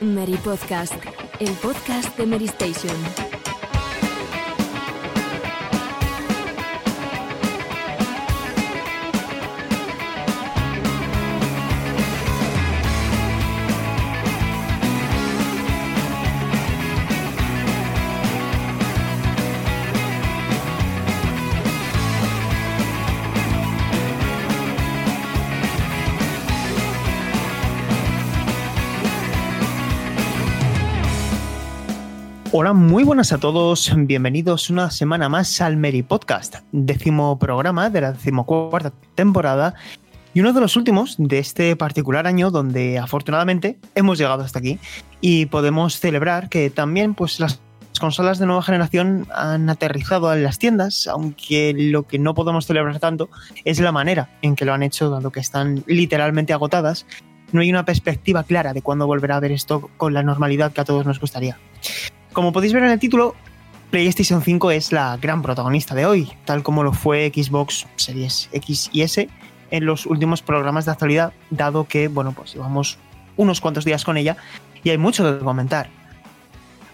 Mary Podcast, el podcast de Mary Station. Hola, muy buenas a todos. Bienvenidos una semana más al Mary Podcast, décimo programa de la decimocuarta temporada y uno de los últimos de este particular año donde afortunadamente hemos llegado hasta aquí y podemos celebrar que también pues las consolas de nueva generación han aterrizado en las tiendas, aunque lo que no podemos celebrar tanto es la manera en que lo han hecho, dado que están literalmente agotadas. No hay una perspectiva clara de cuándo volverá a ver esto con la normalidad que a todos nos gustaría. Como podéis ver en el título, PlayStation 5 es la gran protagonista de hoy, tal como lo fue Xbox Series X y S en los últimos programas de actualidad, dado que, bueno, pues llevamos unos cuantos días con ella y hay mucho que comentar.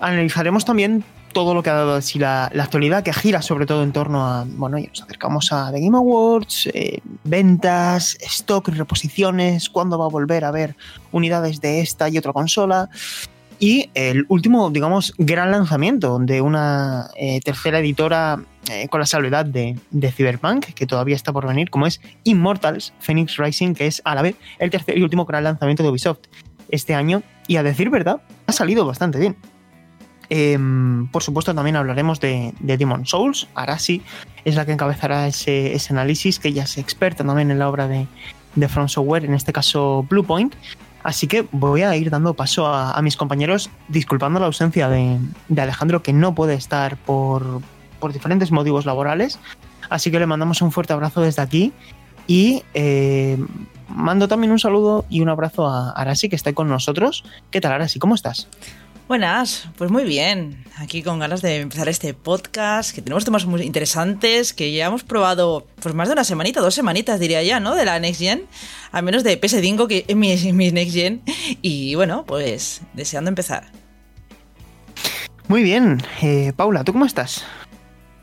Analizaremos también todo lo que ha dado así la, actualidad, que gira sobre todo en torno a, bueno, ya nos acercamos a The Game Awards, eh, ventas, stock, reposiciones, cuándo va a volver a haber unidades de esta y otra consola. Y el último, digamos, gran lanzamiento de una eh, tercera editora eh, con la salvedad de, de, Cyberpunk, que todavía está por venir, como es Immortals Phoenix Rising, que es a la vez el tercer y último gran lanzamiento de Ubisoft este año. Y a decir verdad, ha salido bastante bien. Eh, por supuesto, también hablaremos de, de Demon Souls. Arasi es la que encabezará ese, ese, análisis, que ella es experta también en la obra de, de From Software, en este caso Bluepoint. Así que voy a ir dando paso a, mis compañeros, disculpando la ausencia de, de Alejandro, que no puede estar por, por, diferentes motivos laborales. Así que le mandamos un fuerte abrazo desde aquí y eh, mando también un saludo y un abrazo a Arasi, que está con nosotros. ¿Qué tal, Arasi? ¿Cómo estás? Buenas, pues muy bien. Aquí con ganas de empezar este podcast, que tenemos temas muy interesantes, que ya hemos probado pues más de una semanita, dos semanitas diría ya, ¿no? De la Next Gen, al menos de PS5 que es mi, mi Next Gen. Y bueno, pues deseando empezar. Muy bien. Eh, Paula, ¿tú cómo estás?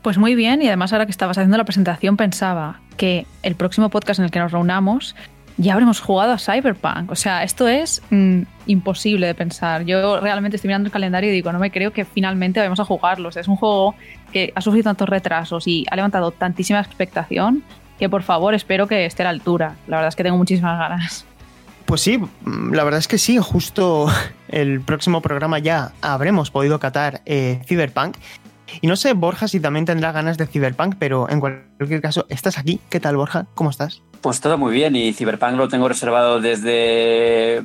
Pues muy bien, y además ahora que estabas haciendo la presentación pensaba que el próximo podcast en el que nos reunamos ya habremos jugado a Cyberpunk. O sea, esto es mmm, imposible de pensar. Yo realmente estoy mirando el calendario y digo, no me creo que finalmente vayamos a jugarlo. O sea, es un juego que ha sufrido tantos retrasos y ha levantado tantísima expectación que por favor espero que esté a la altura. La verdad es que tengo muchísimas ganas. Pues sí, la verdad es que sí, justo el próximo programa ya habremos podido catar eh, Cyberpunk. Y no sé, Borja, si también tendrá ganas de Cyberpunk, pero en cualquier caso, estás aquí. ¿Qué tal, Borja? ¿Cómo estás? Pues todo muy bien y Cyberpunk lo tengo reservado desde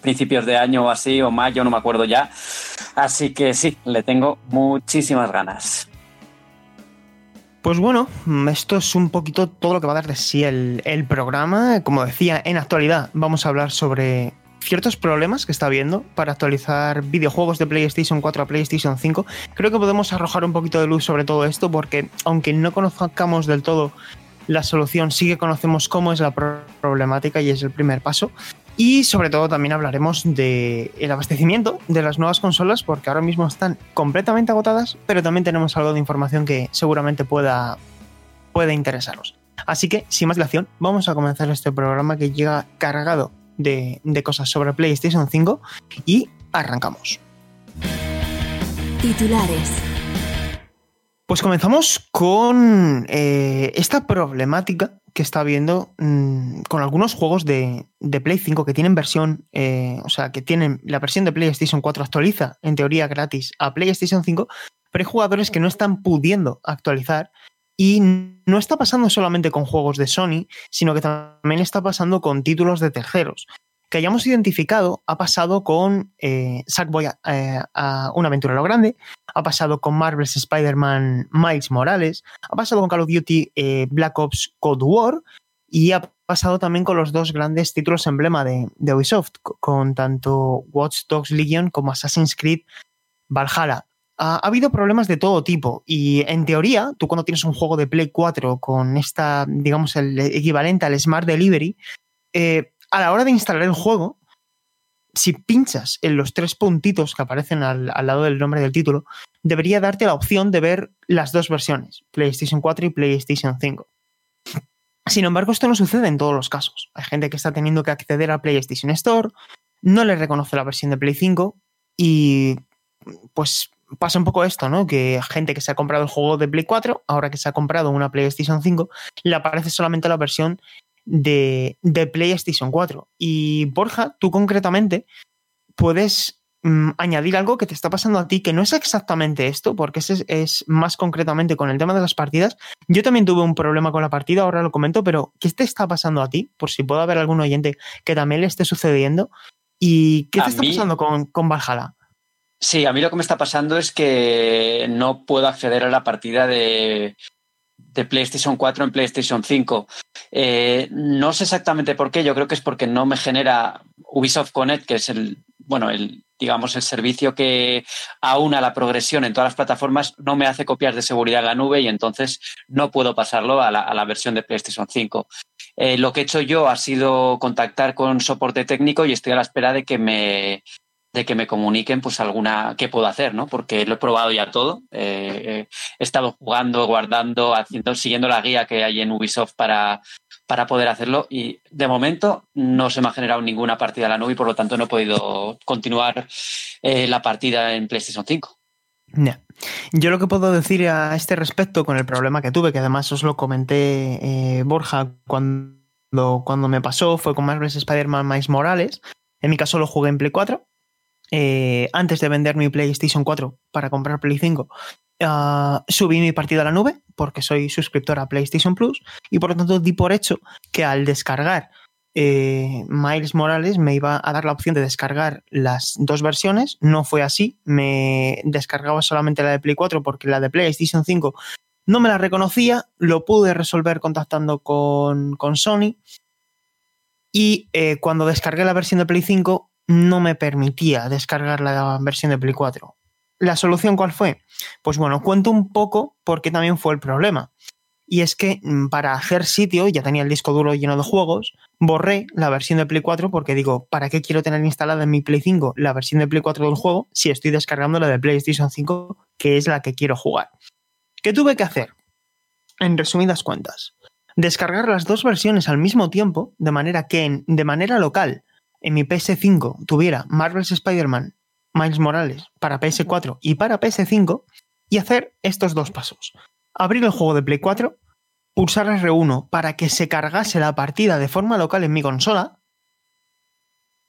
principios de año o así, o mayo, no me acuerdo ya. Así que sí, le tengo muchísimas ganas. Pues bueno, esto es un poquito todo lo que va a dar de sí el, el programa. Como decía, en actualidad vamos a hablar sobre ciertos problemas que está habiendo para actualizar videojuegos de PlayStation 4 a PlayStation 5. Creo que podemos arrojar un poquito de luz sobre todo esto porque aunque no conozcamos del todo la solución, sí que conocemos cómo es la problemática y es el primer paso. Y sobre todo también hablaremos del el abastecimiento de las nuevas consolas porque ahora mismo están completamente agotadas, pero también tenemos algo de información que seguramente pueda, pueda interesaros. Así que, sin más dilación, vamos a comenzar este programa que llega cargado de, de cosas sobre PlayStation 5 y arrancamos. Titulares. Pues comenzamos con eh, esta problemática que está habiendo mmm, con algunos juegos de, de, Play 5 que tienen versión, eh, o sea, que tienen la versión de PlayStation 4 actualiza en teoría gratis a PlayStation 5, pero hay jugadores que no están pudiendo actualizar y no está pasando solamente con juegos de Sony, sino que también está pasando con títulos de terceros. Que hayamos identificado ha pasado con eh, Sackboy eh, a una aventura a lo grande, ha pasado con Marvel's Spider-Man Miles Morales, ha pasado con Call of Duty eh, Black Ops Cold War y ha pasado también con los dos grandes títulos emblema de, de Ubisoft, con tanto Watch Dogs Legion como Assassin's Creed Valhalla. Ha, ha, habido problemas de todo tipo y en teoría, tú cuando tienes un juego de Play 4 con esta, digamos, el equivalente al Smart Delivery, eh, a la hora de instalar el juego, si pinchas en los tres puntitos que aparecen al, lado del nombre del título, debería darte la opción de ver las dos versiones, PlayStation 4 y PlayStation 5. Sin embargo, esto no sucede en todos los casos. Hay gente que está teniendo que acceder a PlayStation Store, no le reconoce la versión de Play 5 y pues pasa un poco esto, ¿no? Que gente que se ha comprado el juego de Play 4, ahora que se ha comprado una PlayStation 5, le aparece solamente la versión de, de PlayStation 4. Y Borja, tú concretamente puedes mmm, añadir algo que te está pasando a ti, que no es exactamente esto, porque es, es, más concretamente con el tema de las partidas. Yo también tuve un problema con la partida, ahora lo comento, pero ¿qué te está pasando a ti? Por si puede haber algún oyente que también le esté sucediendo. ¿Y qué te a está mí... pasando con, con Valhalla? Sí, a mí lo que me está pasando es que no puedo acceder a la partida de, de PlayStation 4 en PlayStation 5. Eh, no sé exactamente por qué, yo creo que es porque no me genera Ubisoft Connect, que es el, bueno, el, digamos, el servicio que aúna la progresión en todas las plataformas, no me hace copias de seguridad a la nube y entonces no puedo pasarlo a la, a la versión de PlayStation 5. Eh, lo que he hecho yo ha sido contactar con soporte técnico y estoy a la espera de que me, de que me comuniquen pues alguna qué puedo hacer, ¿no? Porque lo he probado ya todo. Eh, he estado jugando, guardando, haciendo, siguiendo la guía que hay en Ubisoft para, para poder hacerlo y de momento no se me ha generado ninguna partida a la nube y por lo tanto no he podido continuar eh, la partida en PlayStation 5. Yeah. Yo lo que puedo decir a este respecto con el problema que tuve, que además os lo comenté eh, Borja cuando, cuando me pasó, fue con Marvel's Spider-Man Miles Morales. En mi caso lo jugué en Play 4. Eh, antes de vender mi PlayStation 4 para comprar Play 5, uh, subí mi partida a la nube porque soy suscriptor a PlayStation Plus y por lo tanto di por hecho que al descargar eh, Miles Morales me iba a dar la opción de descargar las dos versiones. No fue así. Me descargaba solamente la de Play 4 porque la de PlayStation 5 no me la reconocía. Lo pude resolver contactando con, con Sony. Y eh, cuando descargué la versión de Play 5 no me permitía descargar la versión de Play 4. ¿La solución cuál fue? Pues bueno, cuento un poco porque también fue el problema. Y es que mm, para hacer sitio, ya tenía el disco duro lleno de juegos, borré la versión de Play 4 porque digo, ¿para qué quiero tener instalada en mi Play 5 la versión de Play 4 del juego si estoy descargando la de PlayStation 5, que es la que quiero jugar? ¿Qué tuve que hacer? En resumidas cuentas, descargar las dos versiones al mismo tiempo, de manera que en, de manera local en mi PS5 tuviera Marvel's Spider-Man, Miles Morales para PS4 y para PS5 y hacer estos dos pasos abrir el juego de Play 4, pulsar R1 para que se cargase la partida de forma local en mi consola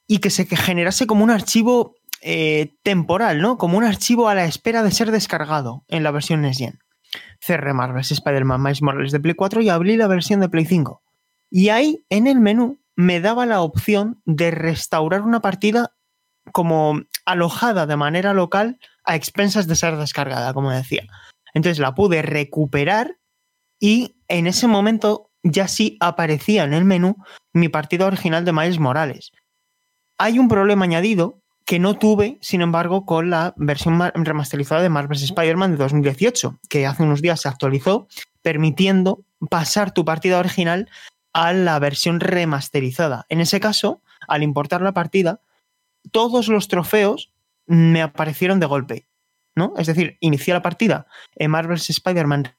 y que se generase como un archivo eh, temporal, ¿no? Como un archivo a la espera de ser descargado en la versión Next Gen. Cerré Marvel's Spider-Man Miles Morales de Play 4 y abrí la versión de Play 5. Y ahí, en el menú, me daba la opción de restaurar una partida como alojada de manera local a expensas de ser descargada, como decía. Entonces la pude recuperar y en ese momento ya sí aparecía en el menú mi partida original de Miles Morales. Hay un problema añadido que no tuve, sin embargo, con la versión remasterizada de Marvel's Spider-Man de 2018, que hace unos días se actualizó, permitiendo pasar tu partida original a la versión remasterizada. En ese caso, al importar la partida, todos los trofeos me aparecieron de golpe. ¿no? Es decir, inicié la partida en Marvel's Spider-Man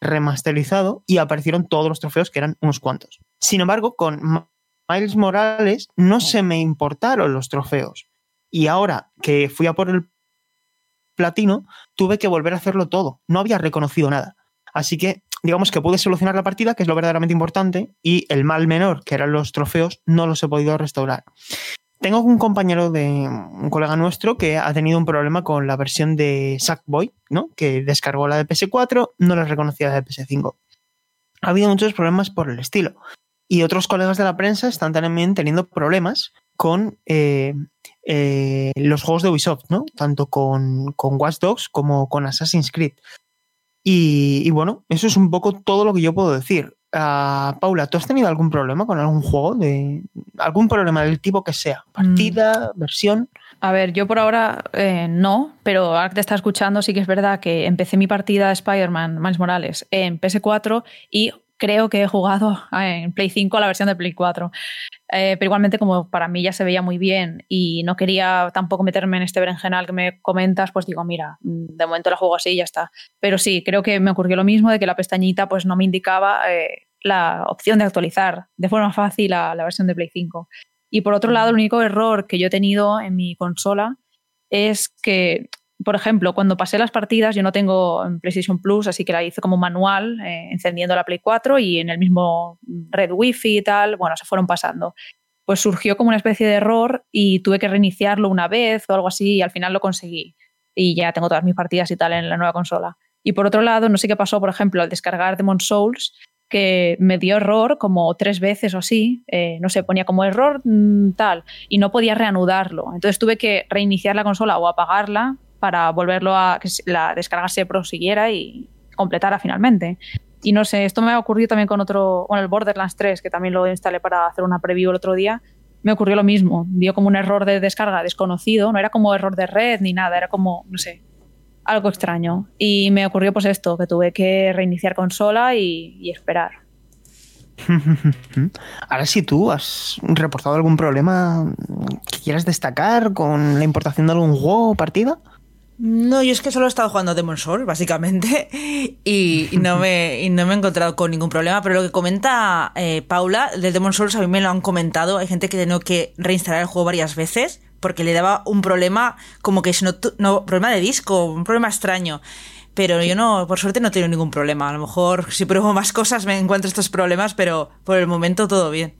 remasterizado y aparecieron todos los trofeos que eran unos cuantos. Sin embargo, con Miles Morales no se me importaron los trofeos. Y ahora que fui a por el platino, tuve que volver a hacerlo todo. No había reconocido nada. Así que, digamos que pude solucionar la partida, que es lo verdaderamente importante, y el mal menor, que eran los trofeos, no los he podido restaurar. Tengo un compañero de un colega nuestro que ha tenido un problema con la versión de Sackboy, ¿no? Que descargó la de PS4, no la reconocía de PS5. Ha habido muchos problemas por el estilo. Y otros colegas de la prensa están también teniendo problemas con eh, eh, los juegos de Ubisoft, ¿no? Tanto con, con Watch Dogs como con Assassin's Creed. Y, y, bueno, eso es un poco todo lo que yo puedo decir. Uh, Paula, ¿tú has tenido algún problema con algún juego? de ¿Algún problema del tipo que sea? ¿Partida? Mm. ¿Versión? A ver, yo por ahora eh, no, pero ahora que te está escuchando sí que es verdad que empecé mi partida de Spider-Man Miles Morales en PS4 y creo que he jugado en Play 5 la versión de Play 4. Eh, pero igualmente, como para mí ya se veía muy bien y no quería tampoco meterme en este berenjenal que me comentas, pues digo, mira, de momento la juego así y ya está. Pero sí, creo que me ocurrió lo mismo de que la pestañita pues no me indicaba eh, la opción de actualizar de forma fácil la, la versión de Play 5. Y por otro lado, el único error que yo he tenido en mi consola es que por ejemplo, cuando pasé las partidas, yo no tengo PlayStation Plus, así que la hice como manual, eh, encendiendo la Play 4 y en el mismo red Wi-Fi y tal, bueno, se fueron pasando. Pues surgió como una especie de error y tuve que reiniciarlo una vez o algo así y al final lo conseguí. Y ya tengo todas mis partidas y tal en la nueva consola. Y por otro lado, no sé qué pasó, por ejemplo, al descargar Demon Souls, que me dio error como tres veces o así, eh, no sé, ponía como error mm, tal, y no podía reanudarlo. Entonces tuve que reiniciar la consola o apagarla para volverlo a que la descarga se prosiguiera y completara finalmente. Y no sé, esto me ha ocurrido también con otro, con el Borderlands 3, que también lo instalé para hacer una preview el otro día. Me ocurrió lo mismo, dio como un error de descarga desconocido, no era como error de red ni nada, era como, no sé, algo extraño. Y me ocurrió pues esto, que tuve que reiniciar consola y, y esperar. Ahora si tú has reportado algún problema que quieras destacar con la importación de algún juego o partida. No, yo es que solo he estado jugando Demon Souls, básicamente, y, no me, no me he encontrado con ningún problema, pero lo que comenta eh, Paula del Demon Souls a mí me lo han comentado, hay gente que tiene que reinstalar el juego varias veces porque le daba un problema como que no, no problema de disco, un problema extraño. Pero yo no, por suerte no tengo ningún problema. A lo mejor si pruebo más cosas me encuentro estos problemas, pero por el momento todo bien.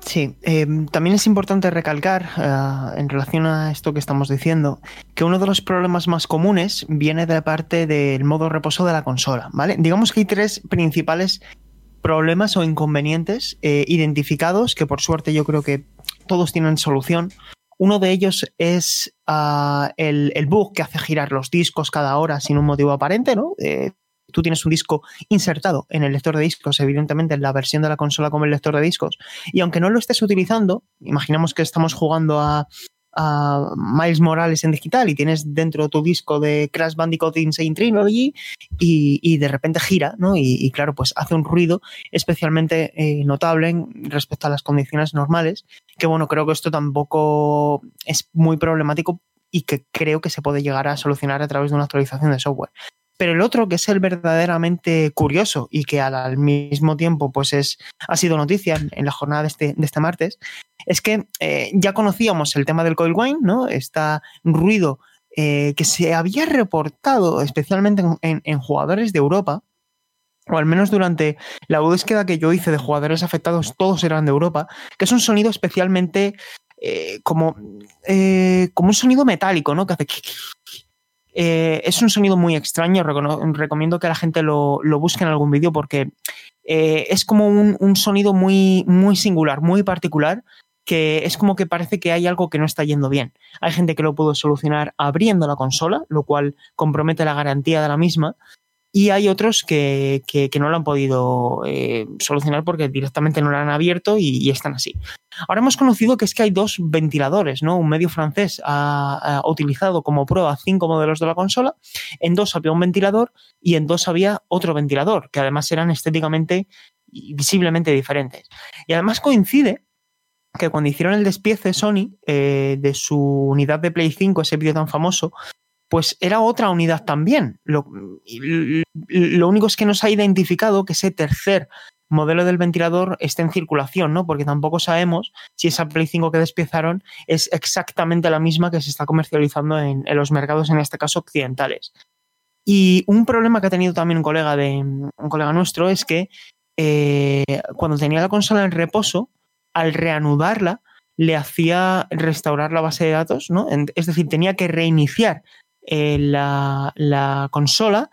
Sí, em, también es importante recalcar eh, en relación a esto que estamos diciendo que uno de los problemas más comunes viene de parte del modo reposo de la consola, ¿vale? Digamos que hay tres principales problemas o inconvenientes eh, identificados que por suerte yo creo que todos tienen solución. Uno de ellos es ah, el, el, bug que hace girar los discos cada hora sin un motivo aparente, ¿no? Eh, tú tienes un disco insertado en el lector de discos, evidentemente en la versión de la consola como el lector de discos, y aunque no lo estés utilizando, imaginamos que estamos jugando a, Miles Morales en digital y tienes dentro tu disco de Crash Bandicoot Insane Trilogy y, y de repente gira, ¿no? Y, claro, pues hace un ruido especialmente eh, notable respecto a las condiciones normales, que bueno, creo que esto tampoco es muy problemático y que creo que se puede llegar a solucionar a través de una actualización de software. Pero el otro, que es el verdaderamente curioso y que al, mismo tiempo pues es, ha sido noticia en, la jornada de este, de este, martes, es que eh, ya conocíamos el tema del coil wine, ¿no? Este ruido eh, que se había reportado especialmente en, jugadores de Europa, o al menos durante la búsqueda que yo hice de jugadores afectados, todos eran de Europa, que es un sonido especialmente eh, como, como un sonido metálico, ¿no? Que hace eh, es un sonido muy extraño, recomiendo que la gente lo, busque en algún vídeo porque eh, es como un, sonido muy, muy singular, muy particular, que es como que parece que hay algo que no está yendo bien. Hay gente que lo pudo solucionar abriendo la consola, lo cual compromete la garantía de la misma, y hay otros que, no lo han podido eh, solucionar porque directamente no lo han abierto y, están así. Ahora hemos conocido que es que hay dos ventiladores, ¿no? Un medio francés ha, utilizado como prueba cinco modelos de la consola. En dos había un ventilador y en dos había otro ventilador, que además eran estéticamente y visiblemente diferentes. Y además coincide que cuando hicieron el despiece Sony eh, de su unidad de Play 5, ese vídeo tan famoso, pues era otra unidad también. Lo, lo, único es que nos ha identificado que ese tercer modelo del ventilador esté en circulación, ¿no? Porque tampoco sabemos si esa Play 5 que despiezaron es exactamente la misma que se está comercializando en, los mercados, en este caso occidentales. Y un problema que ha tenido también un colega, de, un colega nuestro es que eh, cuando tenía la consola en reposo, al reanudarla, le hacía restaurar la base de datos, ¿no? Es decir, tenía que reiniciar eh, la, consola,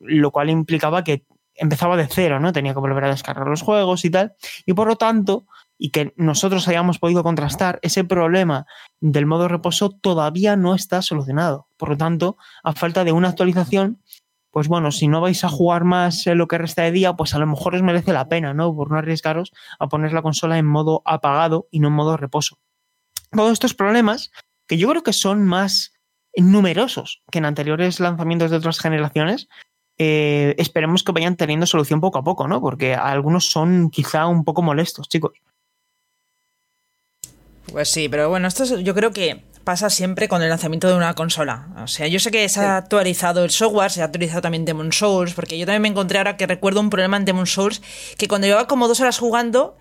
lo cual implicaba que empezaba de cero, ¿no? Tenía que volver a descargar los juegos y tal. Y por lo tanto, y que nosotros hayamos podido contrastar, ese problema del modo reposo todavía no está solucionado. Por lo tanto, a falta de una actualización, pues bueno, si no vais a jugar más lo que resta de día, pues a lo mejor os merece la pena, ¿no? Por no arriesgaros a poner la consola en modo apagado y no en modo reposo. Todos estos problemas, que yo creo que son más numerosos que en anteriores lanzamientos de otras generaciones, eh, esperemos que vayan teniendo solución poco a poco, ¿no? Porque algunos son quizá un poco molestos, chicos. Pues sí, pero bueno, esto yo creo que pasa siempre con el lanzamiento de una consola. O sea, yo sé que se ha actualizado el software, se ha actualizado también Demon Souls, porque yo también me encontré ahora que recuerdo un problema en Demon Souls, que cuando llevaba como dos horas jugando,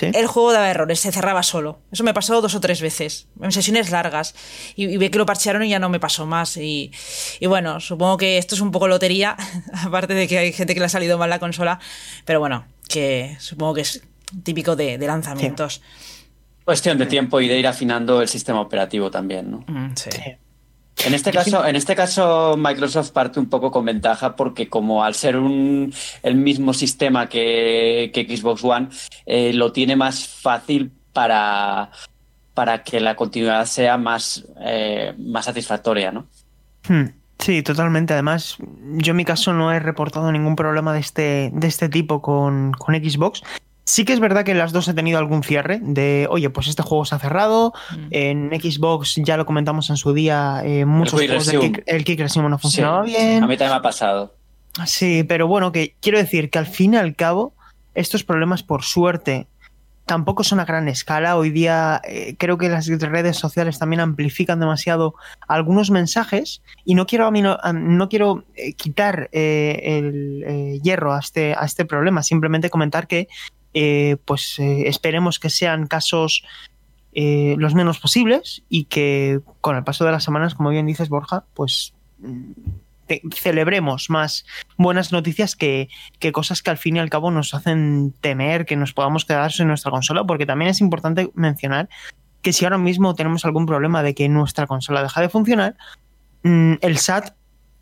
el juego daba errores, se cerraba solo. Eso me pasó dos o tres veces, en sesiones largas. Y, ve que lo parchearon y ya no me pasó más. Y, bueno, supongo que esto es un poco lotería, aparte de que hay gente que le ha salido mal la consola, pero bueno, que supongo que es típico de, lanzamientos. Cuestión de tiempo y de ir afinando el sistema operativo también, ¿no? Mm, sí. En este caso, en este caso, Microsoft parte un poco con ventaja porque como al ser un, el mismo sistema que, Xbox One, eh, lo tiene más fácil para, para que la continuidad sea más, eh, más satisfactoria, ¿no? Hmm. Sí, totalmente. Además, yo en mi caso no he reportado ningún problema de este, de este tipo con, con Xbox. Sí que es verdad que las dos he tenido algún cierre de, oye, pues este juego se ha cerrado, mm. en Xbox ya lo comentamos en su día, eh, muchos el juegos Kick, el Kick Resume no funcionaba bien. A mí también me ha pasado. Sí, pero bueno, que quiero decir que al fin y al cabo, estos problemas por suerte tampoco son a gran escala. Hoy día eh, creo que las redes sociales también amplifican demasiado algunos mensajes y no quiero, no, no quiero eh, quitar el hierro a este, a este problema, simplemente comentar que eh, pues eh, esperemos que sean casos eh, los menos posibles y que con el paso de las semanas, como bien dices Borja, pues mm, celebremos más buenas noticias que, cosas que al fin y al cabo nos hacen temer que nos podamos quedar sin nuestra consola, porque también es importante mencionar que si ahora mismo tenemos algún problema de que nuestra consola deja de funcionar, mm, el SAT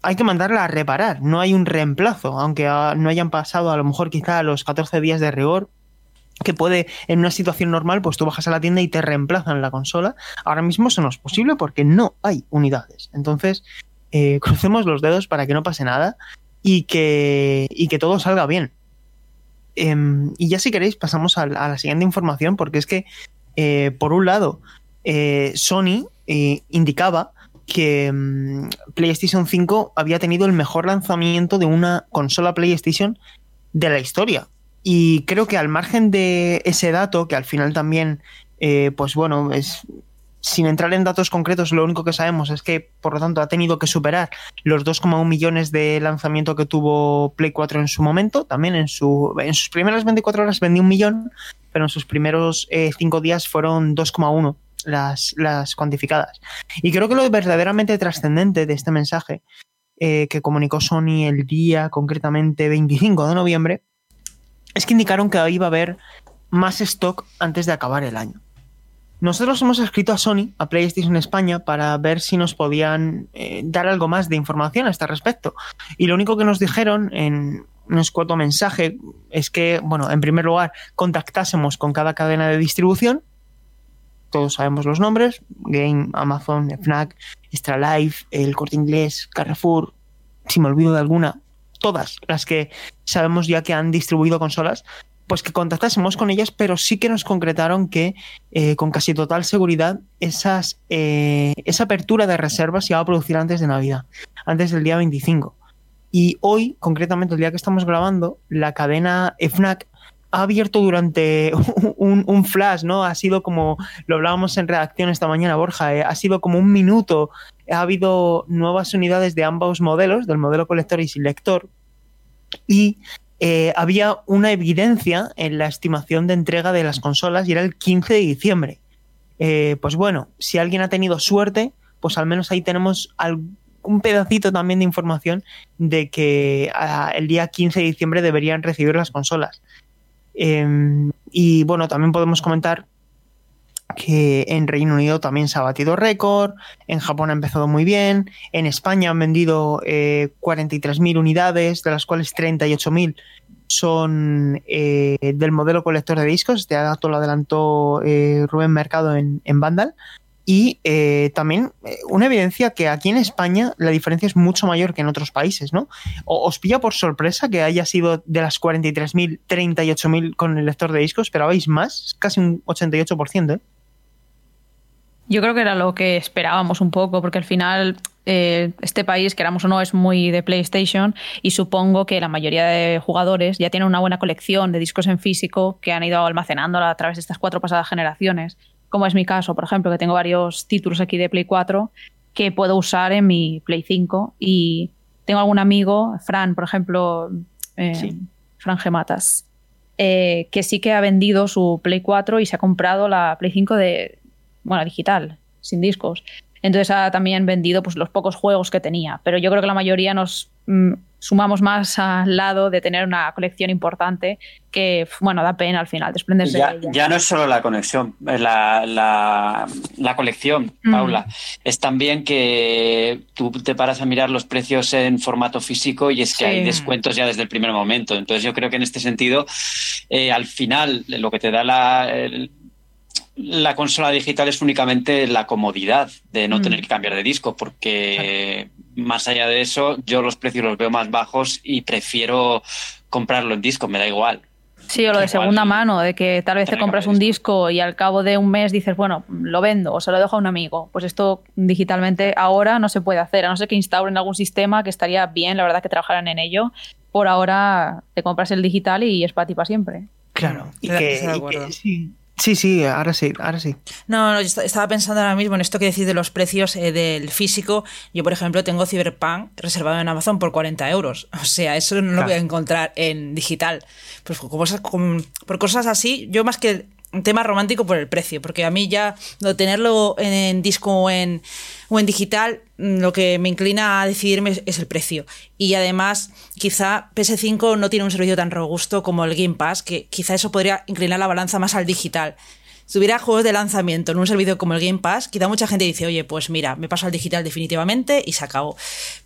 hay que mandarla a reparar, no hay un reemplazo, aunque no hayan pasado a lo mejor quizá los 14 días de rigor, que puede, en una situación normal, pues tú bajas a la tienda y te reemplazan la consola. Ahora mismo eso no es posible porque no hay unidades. Entonces, eh, crucemos los dedos para que no pase nada y que, y que todo salga bien. Em, y ya si queréis, pasamos a, la siguiente información, porque es que, eh, por un lado, eh, Sony indicaba que mm, PlayStation 5 había tenido el mejor lanzamiento de una consola PlayStation de la historia. Y creo que al margen de ese dato, que al final también, eh, pues bueno, es sin entrar en datos concretos, lo único que sabemos es que, por lo tanto, ha tenido que superar los 2,1 millones de lanzamiento que tuvo Play 4 en su momento. También en, su, en sus primeras 24 horas vendió un millón, pero en sus primeros 5 eh, días fueron 2,1 las, las cuantificadas. Y creo que lo verdaderamente trascendente de este mensaje eh, que comunicó Sony el día concretamente 25 de noviembre es que indicaron que iba a haber más stock antes de acabar el año. Nosotros hemos escrito a Sony, a PlayStation España, para ver si nos podían eh, dar algo más de información a este respecto. Y lo único que nos dijeron en un escueto mensaje es que, bueno, en primer lugar, contactásemos con cada cadena de distribución. Todos sabemos los nombres: Game, Amazon, Fnac, Extra Life, El Corte Inglés, Carrefour. Si me olvido de alguna, todas las que sabemos ya que han distribuido consolas, pues que contactásemos con ellas, pero sí que nos concretaron que eh, con casi total seguridad esas, eh, esa apertura de reservas se iba a producir antes de Navidad, antes del día 25. Y hoy, concretamente el día que estamos grabando, la cadena FNAC ha abierto durante un, flash, ¿no? Ha sido como, lo hablábamos en redacción esta mañana, Borja, eh, ha sido como un minuto. Ha habido nuevas unidades de ambos modelos, del modelo colector y sin lector, y eh, había una evidencia en la estimación de entrega de las consolas y era el 15 de diciembre. Eh, pues bueno, si alguien ha tenido suerte, pues al menos ahí tenemos un pedacito también de información de que ah, el día 15 de diciembre deberían recibir las consolas. Em, y bueno, también podemos comentar que en Reino Unido también se ha batido récord, en Japón ha empezado muy bien, en España han vendido eh, 43.000 unidades, de las cuales 38.000 son eh, del modelo colector de discos, este dato lo adelantó eh, Rubén Mercado en, en Vandal, y eh, también eh, una evidencia que aquí en España la diferencia es mucho mayor que en otros países, ¿no? ¿Os pilla por sorpresa que haya sido de las 43.000, 38.000 con el lector de discos? ¿Esperabais más? Casi un 88%, ¿eh? Yo creo que era lo que esperábamos un poco, porque al final eh, este país, queramos o no, es muy de PlayStation y supongo que la mayoría de jugadores ya tienen una buena colección de discos en físico que han ido almacenando a través de estas cuatro pasadas generaciones, como es mi caso, por ejemplo, que tengo varios títulos aquí de Play 4 que puedo usar en mi Play 5 y tengo algún amigo, Fran, por ejemplo, eh, Fran Gematas, eh, que sí que ha vendido su Play 4 y se ha comprado la Play 5 de, bueno, digital, sin discos. Entonces ha también vendido pues, los pocos juegos que tenía. Pero yo creo que la mayoría nos mm, sumamos más al lado de tener una colección importante que, bueno, da pena al final desprenderse ya, de ella. Ya no es solo la conexión, eh, la, la, la colección, Mm. Paula. Es también que tú te paras a mirar los precios en formato físico y es que Sí. hay descuentos ya desde el primer momento. Entonces yo creo que en este sentido, eh, al final, lo que te da la... el- la consola digital es únicamente la comodidad de no Mm. tener que cambiar de disco, porque más allá de eso, yo los precios los veo más bajos y prefiero comprarlo en disco, me da igual. Sí, o lo de Igual. segunda mano, de que tal vez te compras un disco y al cabo de un mes dices, bueno, lo vendo o se lo dejo a un amigo. Pues esto digitalmente ahora no se puede hacer, a no ser que instauren algún sistema que estaría bien, la verdad, que trabajaran en ello. Por ahora te compras el digital y es para ti para siempre. Claro. Y que, y sí, sí, sí, ahora sí, ahora sí. No, no, yo est- estaba pensando ahora mismo en esto que decís de los precios eh, del físico. Yo, por ejemplo, tengo Cyberpunk reservado en Amazon por 40 euros. O sea, eso no lo voy a encontrar en digital. Pues con- por cosas así, yo más que un tema romántico por el precio, porque a mí ya lo tenerlo en, en disco o en, o en digital, mm, lo que me inclina a decidirme es, es el precio. Y además, quizá PS5 no tiene un servicio tan robusto como el Game Pass, que quizá eso podría inclinar la balanza más al digital. Si hubiera juegos de lanzamiento en un servicio como el Game Pass, quizá mucha gente dice, oye, pues mira, me paso al digital definitivamente y se acabó.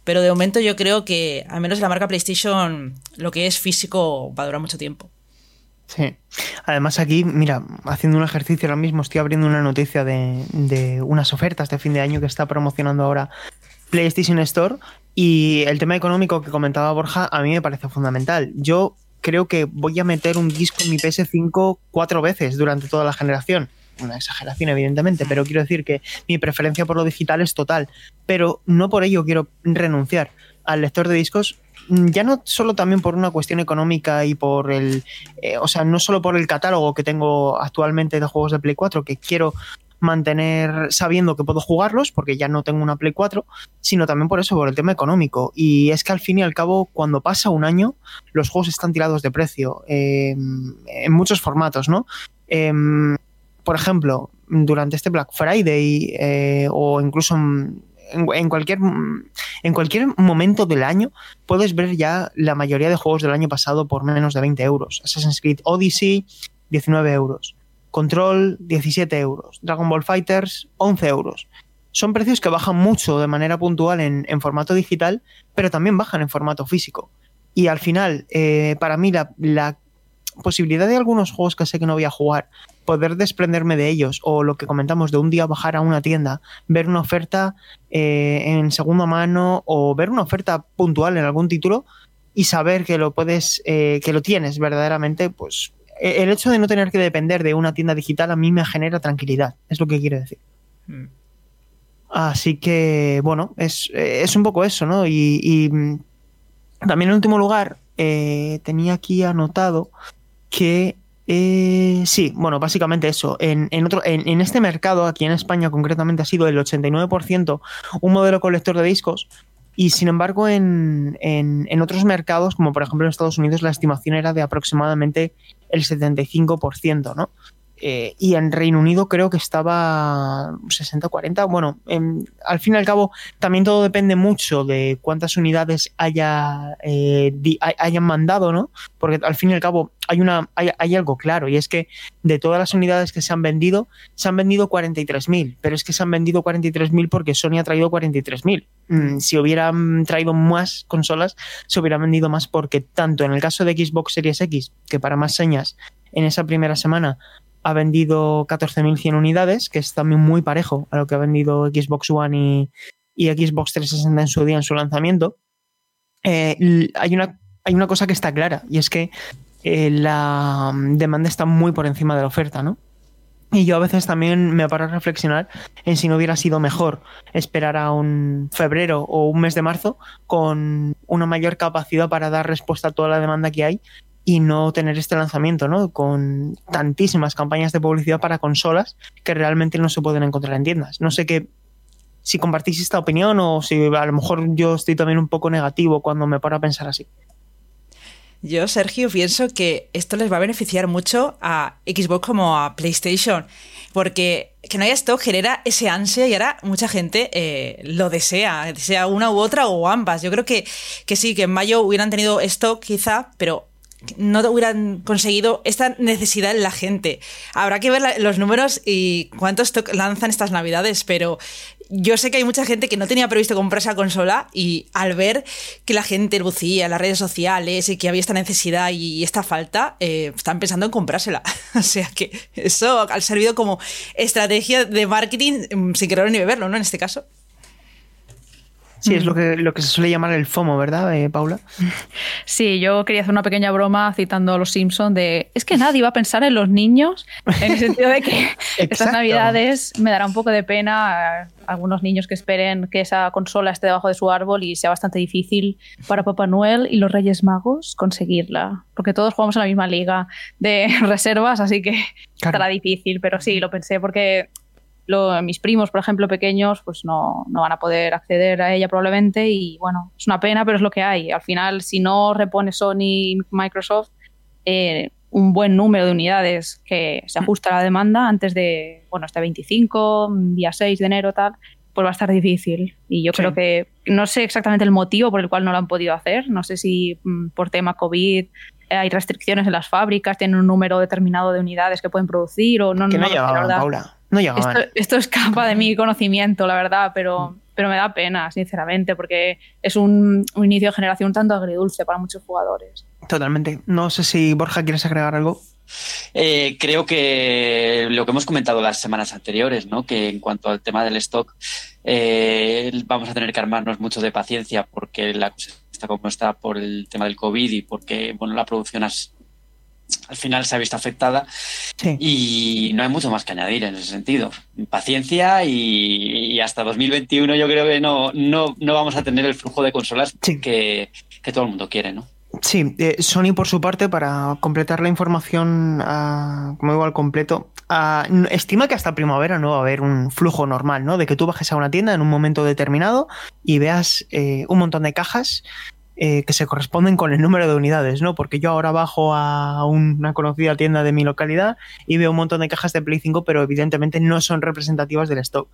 Pero de momento yo creo que, al menos en la marca PlayStation, lo que es físico va a durar mucho tiempo. Sí. Además aquí, mira, haciendo un ejercicio ahora mismo, estoy abriendo una noticia de, de unas ofertas de fin de año que está promocionando ahora PlayStation Store y el tema económico que comentaba Borja a mí me parece fundamental. Yo creo que voy a meter un disco en mi PS5 cuatro veces durante toda la generación. Una exageración, evidentemente, pero quiero decir que mi preferencia por lo digital es total. Pero no por ello quiero renunciar al lector de discos, ya no solo también por una cuestión económica y por el, eh, o sea, no solo por el catálogo que tengo actualmente de juegos de Play 4, que quiero mantener sabiendo que puedo jugarlos, porque ya no tengo una Play 4, sino también por eso, por el tema económico. Y es que al fin y al cabo, cuando pasa un año, los juegos están tirados de precio, eh, en muchos formatos, ¿no? Em, por ejemplo, durante este Black Friday eh, o incluso en, en cualquier, en cualquier momento del año puedes ver ya la mayoría de juegos del año pasado por menos de 20 euros. Assassin's Creed Odyssey, 19 euros. Control, 17 euros. Dragon Ball Fighters, 11 euros. Son precios que bajan mucho de manera puntual en, en formato digital, pero también bajan en formato físico. Y al final, eh, para mí, la posibilidad de algunos juegos que sé que no voy a jugar, poder desprenderme de ellos, o lo que comentamos de un día bajar a una tienda, ver una oferta eh, en segunda mano o ver una oferta puntual en algún título y saber que lo puedes, eh, que lo tienes verdaderamente, pues el hecho de no tener que depender de una tienda digital a mí me genera tranquilidad, es lo que quiero decir. Mm. Así que, bueno, es, es un poco eso, ¿no? Y, y también en último lugar, eh, tenía aquí anotado que eh, sí, bueno, básicamente eso. En, en, otro, en, en, este mercado, aquí en España concretamente, ha sido el 89% un modelo colector de discos. Y sin embargo, en, en, otros mercados, como por ejemplo en Estados Unidos, la estimación era de aproximadamente el 75%, ¿no? Eh, y en Reino Unido creo que estaba 60-40. Bueno, en, al fin y al cabo, también todo depende mucho de cuántas unidades haya, eh, hayan mandado, ¿no? Porque al fin y al cabo hay, una, hay, hay, algo claro, y es que de todas las unidades que se han vendido, se han vendido 43.000, pero es que se han vendido 43.000 porque Sony ha traído 43.000. Mm, si hubieran traído más consolas, se hubieran vendido más porque tanto en el caso de Xbox Series X, que para más señas, en esa primera semana ha vendido 14.100 unidades, que es también muy parejo a lo que ha vendido Xbox One y, Xbox 360 en su día, en su lanzamiento. Eh, hay, una, hay una cosa que está clara, y es que eh, la demanda está muy por encima de la oferta, ¿no? Y yo a veces también me paro a reflexionar en si no hubiera sido mejor esperar a un febrero o un mes de marzo con una mayor capacidad para dar respuesta a toda la demanda que hay y no tener este lanzamiento, ¿no? Con tantísimas campañas de publicidad para consolas que realmente no se pueden encontrar en tiendas. No sé qué si compartís esta opinión o si a lo mejor yo estoy también un poco negativo cuando me paro a pensar así. Yo, Sergio, pienso que esto les va a beneficiar mucho a Xbox como a PlayStation, porque que no haya stock genera ese ansia y ahora mucha gente eh, lo desea, sea una u otra o ambas. Yo creo que, que sí, que en mayo hubieran tenido stock quizá, pero no hubieran conseguido esta necesidad en la gente. Habrá que ver los números y cuántos lanzan estas navidades, pero yo sé que hay mucha gente que no tenía previsto comprar esa consola y al ver que la gente lucía en las redes sociales y que había esta necesidad y esta falta, eh, están pensando en comprársela. o sea que eso ha servido como estrategia de marketing mm, sin querer ni beberlo, ¿no? En este caso. Sí, es lo que, lo que se suele llamar el FOMO, ¿verdad, eh, Paula? Sí, yo quería hacer una pequeña broma citando a los Simpsons de es que nadie va a pensar en los niños, en el sentido de que estas navidades me dará un poco de pena a algunos niños que esperen que esa consola esté debajo de su árbol y sea bastante difícil para Papá Noel y los Reyes Magos conseguirla, porque todos jugamos en la misma liga de reservas, así que estará difícil, pero sí, lo pensé porque mis primos, por ejemplo, pequeños, pues no, no, van a poder acceder a ella probablemente y bueno, es una pena, pero es lo que hay. Al final, si no repone Sony y Microsoft eh, un buen número de unidades que se ajusta a la demanda antes de, bueno, este 25, día 6 de enero, tal, pues va a estar difícil. Y yo creo que no sé exactamente el motivo por el cual no lo han podido hacer. No sé si mm, por tema COVID hay restricciones en las fábricas, tienen un número determinado de unidades que pueden producir o no. Que no, no llevaban, Paula. No Esto, esto, escapa de mi conocimiento, la verdad, pero, pero me da pena, sinceramente, porque es un, un inicio de generación tanto agridulce para muchos jugadores. Totalmente. No sé si Borja quieres agregar algo. Eh, creo que lo que hemos comentado las semanas anteriores, ¿no? que en cuanto al tema del stock, eh, vamos a tener que armarnos mucho de paciencia porque la cosa está como está por el tema del COVID y porque bueno, la producción has, al final se ha visto afectada y no hay mucho más que añadir en ese sentido. Paciencia y, hasta 2021 yo creo que no, no, no, vamos a tener el flujo de consolas que, todo el mundo quiere, ¿no? Sí, eh, Sony por su parte, para completar la información uh, como igual completo, uh, estima que hasta primavera no va a haber un flujo normal, ¿no? De que tú bajes a una tienda en un momento determinado y veas eh, un montón de cajas eh, que se corresponden con el número de unidades, ¿no? Porque yo ahora bajo a una conocida tienda de mi localidad y veo un montón de cajas de Play 5, pero evidentemente no son representativas del stock.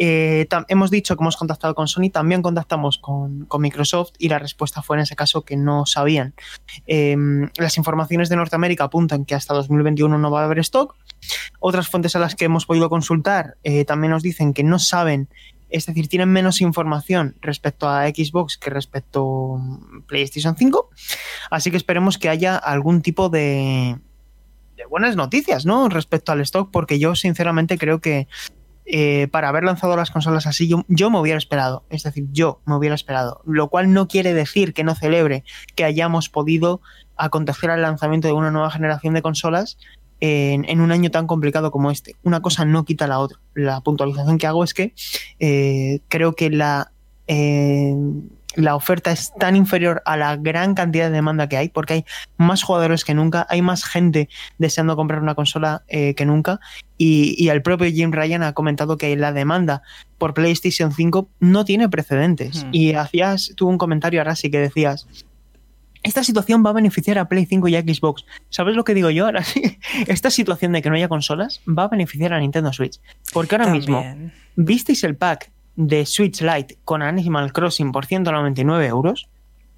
Eh, hemos dicho que hemos contactado con Sony, también contactamos con, Microsoft y la respuesta fue en ese caso que no sabían. Eh, las informaciones de Norteamérica apuntan que hasta 2021 no va a haber stock. Otras fuentes a las que hemos podido consultar eh, también nos dicen que no saben es decir, tienen menos información respecto a Xbox que respecto a PlayStation 5. Así que esperemos que haya algún tipo de, de buenas noticias, ¿no? Respecto al stock, porque yo sinceramente creo que eh, para haber lanzado las consolas así, yo, yo, me hubiera esperado. Es decir, yo me hubiera esperado. Lo cual no quiere decir que no celebre que hayamos podido acontecer al lanzamiento de una nueva generación de consolas en, un año tan complicado como este. Una cosa no quita la otra. La puntualización que hago es que eh, creo que la, eh, la oferta es tan inferior a la gran cantidad de demanda que hay, porque hay más jugadores que nunca, hay más gente deseando comprar una consola eh, que nunca, y, el propio Jim Ryan ha comentado que la demanda por PlayStation 5 no tiene precedentes. Hmm. Y hacías, tuvo un comentario ahora sí que decías, esta situación va a beneficiar a Play 5 y a Xbox. ¿Sabes lo que digo yo ahora sí? Esta situación de que no haya consolas va a beneficiar a Nintendo Switch. Porque ahora mismo, ¿visteis el pack de Switch Lite con Animal Crossing por 199 euros?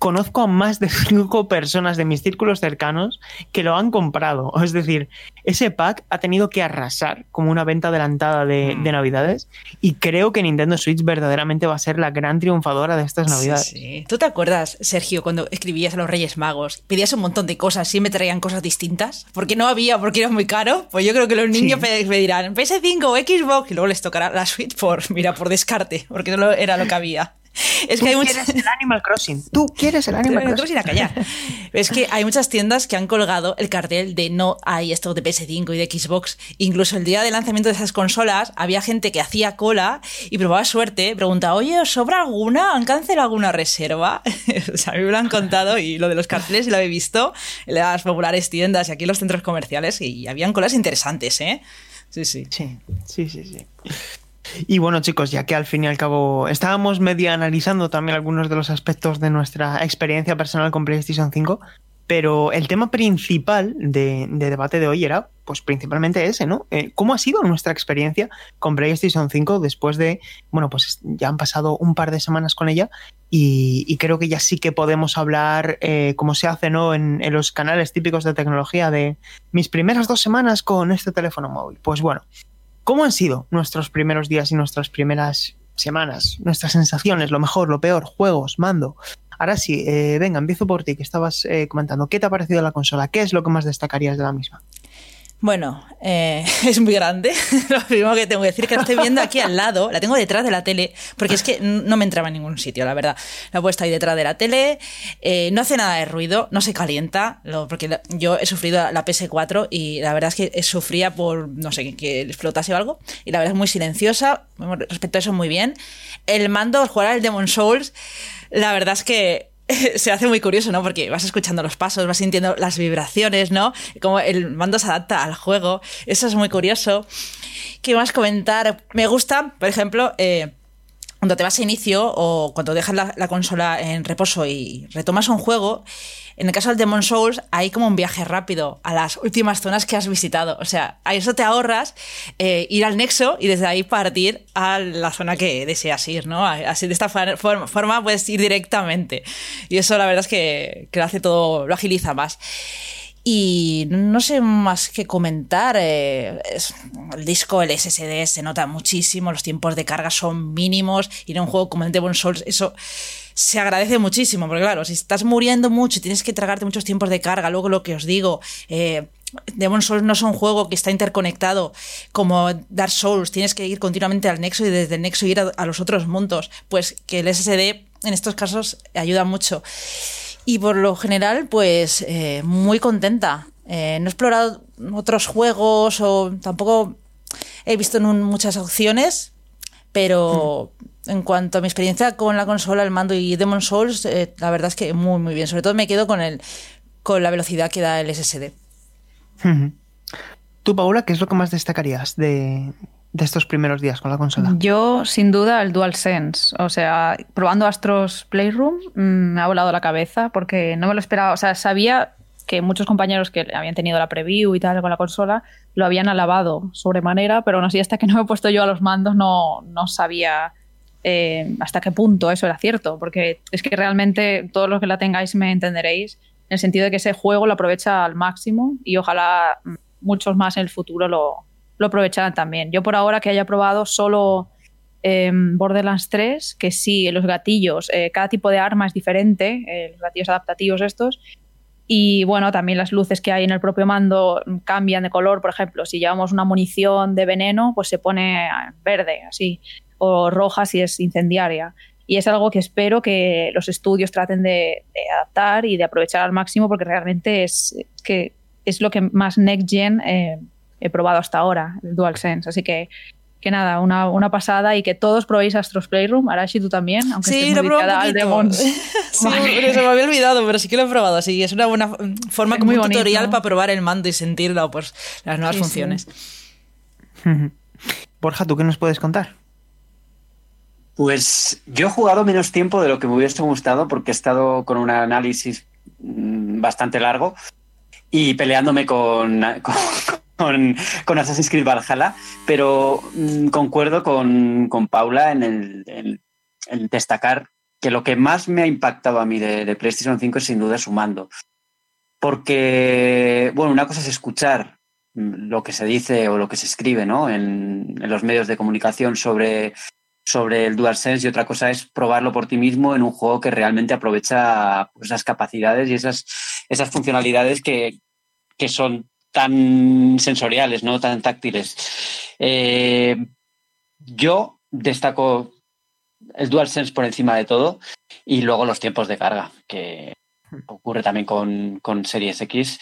Conozco a más de cinco personas de mis círculos cercanos que lo han comprado. Es decir, ese pack ha tenido que arrasar como una venta adelantada de, mm. Navidades y creo que Nintendo Switch verdaderamente va a ser la gran triunfadora de estas Navidades. Sí, ¿Tú te acuerdas, Sergio, cuando escribías a los Reyes Magos? Pedías un montón de cosas y me traían cosas distintas porque no había, porque era muy caro. Pues yo creo que los niños me, dirán PS5 o Xbox y luego les tocará la Switch por, mira, por descarte, porque no era lo que había. Es que hay muchas... quieres el Animal Crossing. Tú quieres el Animal Crossing. a callar. es que hay muchas tiendas que han colgado el cartel de no hay esto de PS5 y de Xbox. Incluso el día de lanzamiento de esas consolas había gente que hacía cola y probaba suerte, preguntaba, oye, ¿os sobra alguna? ¿Han cancelado alguna reserva? o sea, a mí me lo han contado y lo de los carteles lo he visto en las populares tiendas y aquí en los centros comerciales y habían colas interesantes, ¿eh? Sí, sí. Sí, sí, sí, sí. Y bueno, chicos, ya que al fin y al cabo estábamos medio analizando también algunos de los aspectos de nuestra experiencia personal con PlayStation 5, pero el tema principal de, debate de hoy era, pues principalmente ese, ¿no? Eh, ¿Cómo ha sido nuestra experiencia con PlayStation 5 después de, bueno, pues ya han pasado un par de semanas con ella y, creo que ya sí que podemos hablar, eh, como se hace, ¿no? En, en los canales típicos de tecnología de mis primeras dos semanas con este teléfono móvil. Pues bueno, ¿cómo han sido nuestros primeros días y nuestras primeras semanas? Nuestras sensaciones, lo mejor, lo peor, juegos, mando. Ahora sí, eh, venga, empiezo por ti, que estabas eh, comentando. ¿Qué te ha parecido la consola? ¿Qué es lo que más destacarías de la misma? Bueno, eh, es muy grande. Lo primero que tengo que decir que la estoy viendo aquí al lado, la tengo detrás de la tele, porque es que no me entraba en ningún sitio, la verdad. La he puesto ahí detrás de la tele, no hace nada de ruido, no se calienta, porque yo he sufrido la PS4 y la verdad es que sufría por, no sé, que explotase o algo, y la verdad es muy silenciosa, respecto a eso muy bien. El mando, jugar al Demon Souls la verdad es que se hace muy curioso, ¿no? Porque vas escuchando los pasos, vas sintiendo las vibraciones, ¿no? Como el mando se adapta al juego. Eso es muy curioso. ¿Qué más comentar? Me gusta, por ejemplo, eh, cuando te vas a inicio o cuando dejas la, consola en reposo y retomas un juego, en el caso del Demon Souls hay como un viaje rápido a las últimas zonas que has visitado. O sea, a eso te ahorras eh, ir al nexo y desde ahí partir a la zona que deseas ir, ¿no? Así de esta forma, puedes ir directamente. Y eso la verdad es que, que lo hace todo, lo agiliza más. Y no sé más que comentar. Eh, el disco, el SSD se nota muchísimo, los tiempos de carga son mínimos y en un juego como el Demon Souls eso se agradece muchísimo, porque claro, si estás muriendo mucho y tienes que tragarte muchos tiempos de carga, luego lo que os digo, eh, Demon Souls no es un juego que está interconectado como Dark Souls, tienes que ir continuamente al nexo y desde el nexo ir a, los otros mundos, pues que el SSD en estos casos ayuda mucho. Y por lo general, pues eh, muy contenta. Eh, no he explorado otros juegos o tampoco he visto muchas opciones, pero mm. en cuanto a mi experiencia con la consola, el mando y Demon Souls, eh, la verdad es que muy, muy bien. Sobre todo me quedo con, el, con la velocidad que da el SSD. Tú, Paula, ¿qué es lo que más destacarías de, de estos primeros días con la consola? Yo, sin duda, el DualSense. O sea, probando Astros Playroom mm, me ha volado la cabeza porque no me lo esperaba. O sea, sabía que muchos compañeros que habían tenido la preview y tal con la consola lo habían alabado sobremanera, pero aún así hasta que no me he puesto yo a los mandos no, no sabía eh, hasta qué punto eso era cierto, porque es que realmente todos los que la tengáis me entenderéis en el sentido de que ese juego lo aprovecha al máximo y ojalá muchos más en el futuro lo, lo aprovecharán también. Yo por ahora que haya probado solo em, Borderlands 3, que sí, los gatillos, eh, cada tipo de arma es diferente, eh, los gatillos adaptativos estos, y bueno, también las luces que hay en el propio mando cambian de color, por ejemplo, si llevamos una munición de veneno, pues se pone verde, así, o roja si es incendiaria. Y es algo que espero que los estudios traten de, adaptar y de aprovechar al máximo porque realmente es, que es lo que más Next Gen eh, he probado hasta ahora, el DualSense. Así que, que nada, una, una pasada y que todos probéis Astros Playroom. Arashi, tú también, aunque sí, estés muy al Demons. sí, se me había olvidado, pero sí que lo he probado. Así es una buena forma como un tutorial para probar el mando y sentir pues, las nuevas funciones. Borja, ¿tú qué nos puedes contar? Pues yo he jugado menos tiempo de lo que me hubiese gustado porque he estado con un análisis mm, bastante largo y peleándome con, con, Assassin's Creed Valhalla, pero mm, concuerdo con, Paula en, el, destacar que lo que más me ha impactado a mí de, PlayStation 5 es sin duda su mando. Porque, bueno, una cosa es escuchar mm, lo que se dice o lo que se escribe ¿no? en, los medios de comunicación sobre, sobre el DualSense y otra cosa es probarlo por ti mismo en un juego que realmente aprovecha pues, esas capacidades y esas, esas funcionalidades que, que son tan sensoriales, ¿no? Tan táctiles. Eh, yo destaco el DualSense por encima de todo y luego los tiempos de carga, que ocurre también con, con Series X.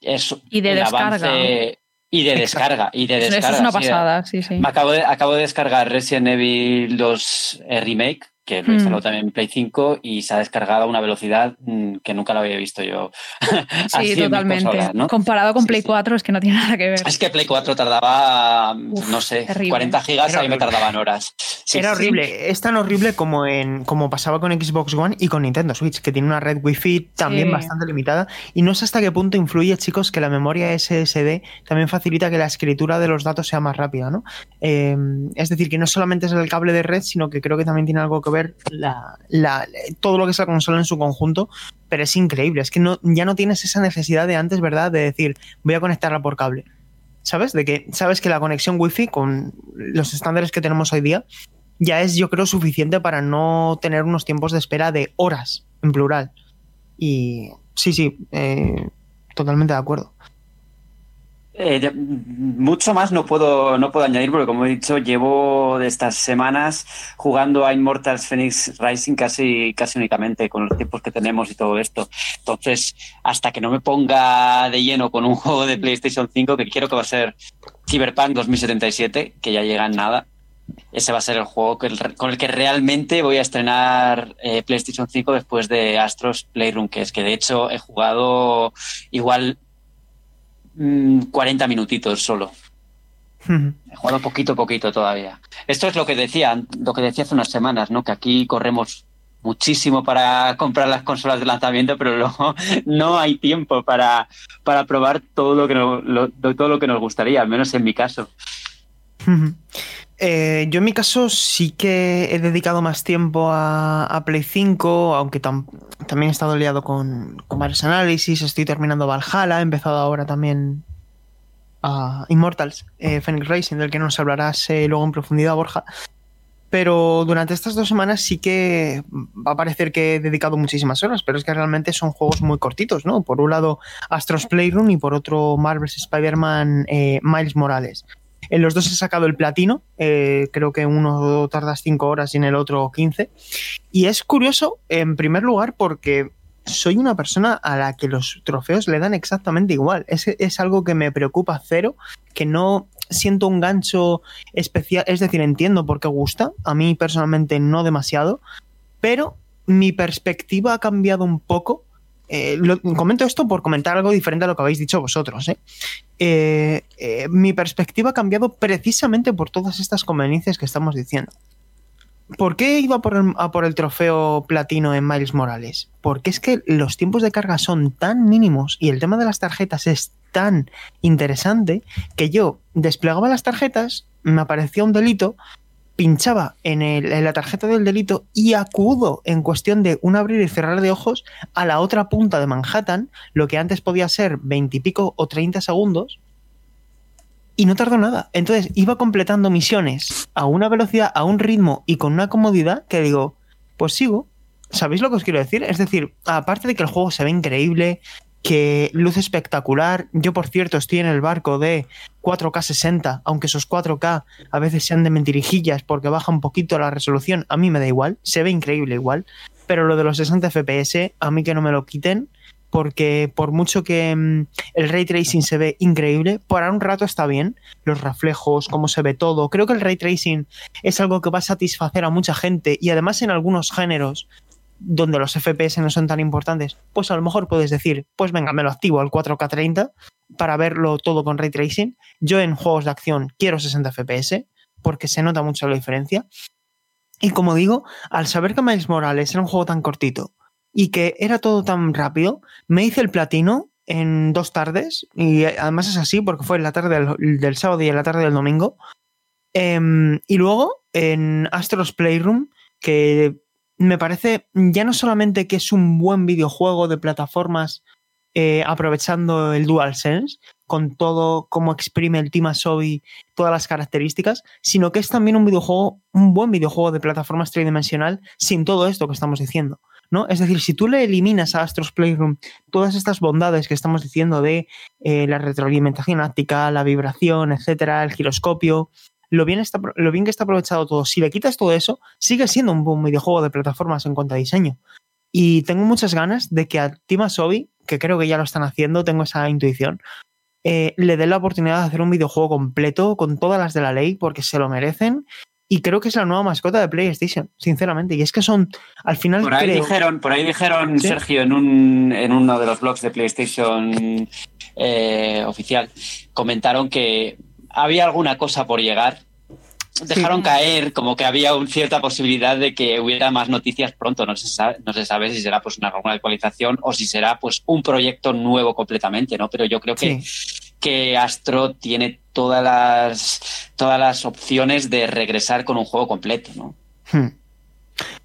Es Y de descarga. avance- y de descarga. Y de Eso descarga. es una pasada, sí, sí. Me acabo de, acabo de descargar Resident Evil 2 eh, Remake, que lo he Mm. instalado también en Play 5 y se ha descargado a una velocidad mm, que nunca lo había visto yo. así Sí, totalmente. consolas, ¿no? Comparado con Sí, Play sí. 4 es que no tiene nada que ver. Es que Play 4 tardaba, Uf, no sé, terrible. 40 gigas, a mí me tardaban horas. Sí, Era sí. horrible. Es tan horrible como en como pasaba con Xbox One y con Nintendo Switch, que tiene una red Wi-Fi también Sí. bastante limitada. Y no sé hasta qué punto influye, chicos, que la memoria SSD también facilita que la escritura de los datos sea más rápida, ¿no? Eh, es decir, que no solamente es el cable de red, sino que creo que también tiene algo que ver todo lo que es la consola en su conjunto. Pero es increíble. Es que no, ya no tienes esa necesidad de antes, ¿verdad? De decir, voy a conectarla por cable. ¿Sabes? De que sabes que la conexión Wi-Fi con los estándares que tenemos hoy día ya es, yo creo, suficiente para no tener unos tiempos de espera de horas, en plural. Y sí, sí, eh, totalmente de acuerdo. Eh, mucho más no puedo, no puedo añadir porque, como he dicho, llevo de estas semanas jugando a Immortals Phoenix Rising casi, casi únicamente con los tiempos que tenemos y todo esto. Entonces, hasta que no me ponga de lleno con un juego de PlayStation 5, que quiero que va a ser Cyberpunk 2077, que ya llega en nada, ese va a ser el juego con el que realmente voy a estrenar eh, PlayStation 5 después de Astros Playroom, que es que de hecho he jugado igual mm, 40 minutitos solo. He jugado poquito a poquito todavía. Esto es lo que decía, lo que decía hace unas semanas, ¿no? Que aquí corremos muchísimo para comprar las consolas de lanzamiento, pero luego no hay tiempo para, para probar todo lo que nos, lo- todo lo que nos gustaría, al menos en mi caso. Eh, yo en mi caso sí que he dedicado más tiempo a, Play 5, aunque tam- también he estado liado con, con varios análisis, estoy terminando Valhalla, he empezado ahora también a Immortals, eh, Phoenix Racing, del que nos hablarás eh, luego en profundidad, Borja. Pero durante estas dos semanas sí que va a parecer que he dedicado muchísimas horas, pero es que realmente son juegos muy cortitos, ¿no? Por un lado Astros Playroom y por otro Marvel's Spider-Man eh, Miles Morales. En los dos he sacado el platino, eh, creo que uno tardas 5 horas y en el otro 15. Y es curioso, en primer lugar, porque soy una persona a la que los trofeos le dan exactamente igual. Es, es algo que me preocupa cero, que no siento un gancho especial, es decir, entiendo por qué gusta, a mí personalmente no demasiado, pero mi perspectiva ha cambiado un poco. Eh, lo- comento esto por comentar algo diferente a lo que habéis dicho vosotros. ¿eh? Eh, mi perspectiva ha cambiado precisamente por todas estas conveniencias que estamos diciendo. ¿Por qué iba a por el trofeo platino en Miles Morales? Porque es que los tiempos de carga son tan mínimos y el tema de las tarjetas es tan interesante que yo desplegaba las tarjetas, me aparecía un delito, pinchaba en, la tarjeta del delito y acudo en cuestión de un abrir y cerrar de ojos a la otra punta de Manhattan, lo que antes podía ser 20 y pico o 30 segundos, y no tardó nada. Entonces iba completando misiones a una velocidad, a un ritmo y con una comodidad que digo, pues sigo. ¿Sabéis lo que os quiero decir? Es decir, aparte de que el juego se ve increíble, que luce espectacular, yo por cierto estoy en el barco de 4K 60, aunque esos 4K a veces sean de mentirijillas porque baja un poquito la resolución, a mí me da igual, se ve increíble igual, pero lo de los 60 FPS, a mí que no me lo quiten, porque por mucho que mm, el ray tracing se ve increíble, por ahora un rato está bien, los reflejos, cómo se ve todo, creo que el ray tracing es algo que va a satisfacer a mucha gente y además en algunos géneros donde los FPS no son tan importantes, pues a lo mejor puedes decir, pues venga, me lo activo al 4K 30 para verlo todo con ray tracing. Yo en juegos de acción quiero 60 FPS porque se nota mucho la diferencia. Y como digo, al saber que Miles Morales era un juego tan cortito y que era todo tan rápido, me hice el platino en dos tardes y además es así porque fue en la tarde del, del sábado y en la tarde del domingo. Em, y luego en Astros Playroom, que me parece ya no solamente que es un buen videojuego de plataformas eh, aprovechando el DualSense, con todo cómo exprime el Team Asobi, todas las características, sino que es también un videojuego, un buen videojuego de plataformas tridimensional sin todo esto que estamos diciendo. ¿no? Es decir, si tú le eliminas a Astros Playroom todas estas bondades que estamos diciendo de eh, la retroalimentación áptica, la vibración, etcétera, el giroscopio, lo bien, está, lo bien que está aprovechado todo. Si le quitas todo eso, sigue siendo un buen videojuego de plataformas en cuanto a diseño. Y tengo muchas ganas de que a que creo que ya lo están haciendo, tengo esa intuición, eh, le den la oportunidad de hacer un videojuego completo con todas las de la ley porque se lo merecen. Y creo que es la nueva mascota de PlayStation, sinceramente. Y es que son, al final. Por ahí creo- dijeron, por ahí dijeron ¿Sí? Sergio, en, un, en uno de los blogs de PlayStation eh, oficial, comentaron que había alguna cosa por llegar. Dejaron caer como que había una cierta posibilidad de que hubiera más noticias pronto. No se sabe, no se sabe si será pues una, alguna actualización o si será pues un proyecto nuevo completamente, ¿no? Pero yo creo que, que Astro tiene todas las, todas las opciones de regresar con un juego completo, ¿no? Hmm.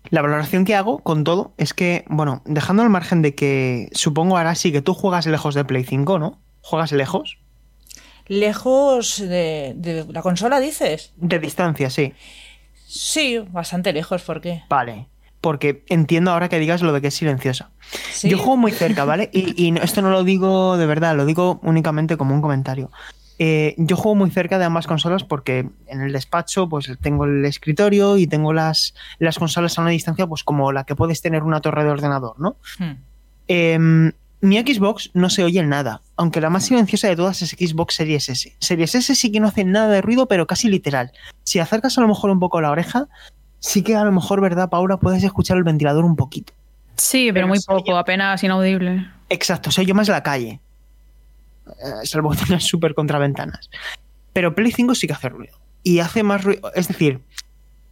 La valoración que hago con todo es que, bueno, dejando al margen de que supongo ahora sí que tú juegas lejos de Play 5, ¿no? ¿Juegas lejos? Lejos de, de la consola, dices. De distancia, sí. Sí, bastante lejos, ¿por qué? Vale. Porque entiendo ahora que digas lo de que es silenciosa. ¿Sí? Yo juego muy cerca, ¿vale? Y, y esto no lo digo de verdad, lo digo únicamente como un comentario. Eh, yo juego muy cerca de ambas consolas porque en el despacho pues tengo el escritorio y tengo las, las consolas a una distancia pues como la que puedes tener una torre de ordenador, ¿no? Hmm. Em, mi Xbox no se oye nada, aunque la más silenciosa de todas es Xbox Series S. Series S sí que no hace nada de ruido, pero casi literal. Si acercas a lo mejor un poco la oreja, sí que a lo mejor, ¿verdad, Paula? Puedes escuchar el ventilador un poquito. Sí, pero Pero muy oye- poco, apenas inaudible. Exacto, se oye más la calle. Eh, salvo que tengas súper contraventanas. Pero Play 5 sí que hace ruido. Y hace más ruido. Es decir,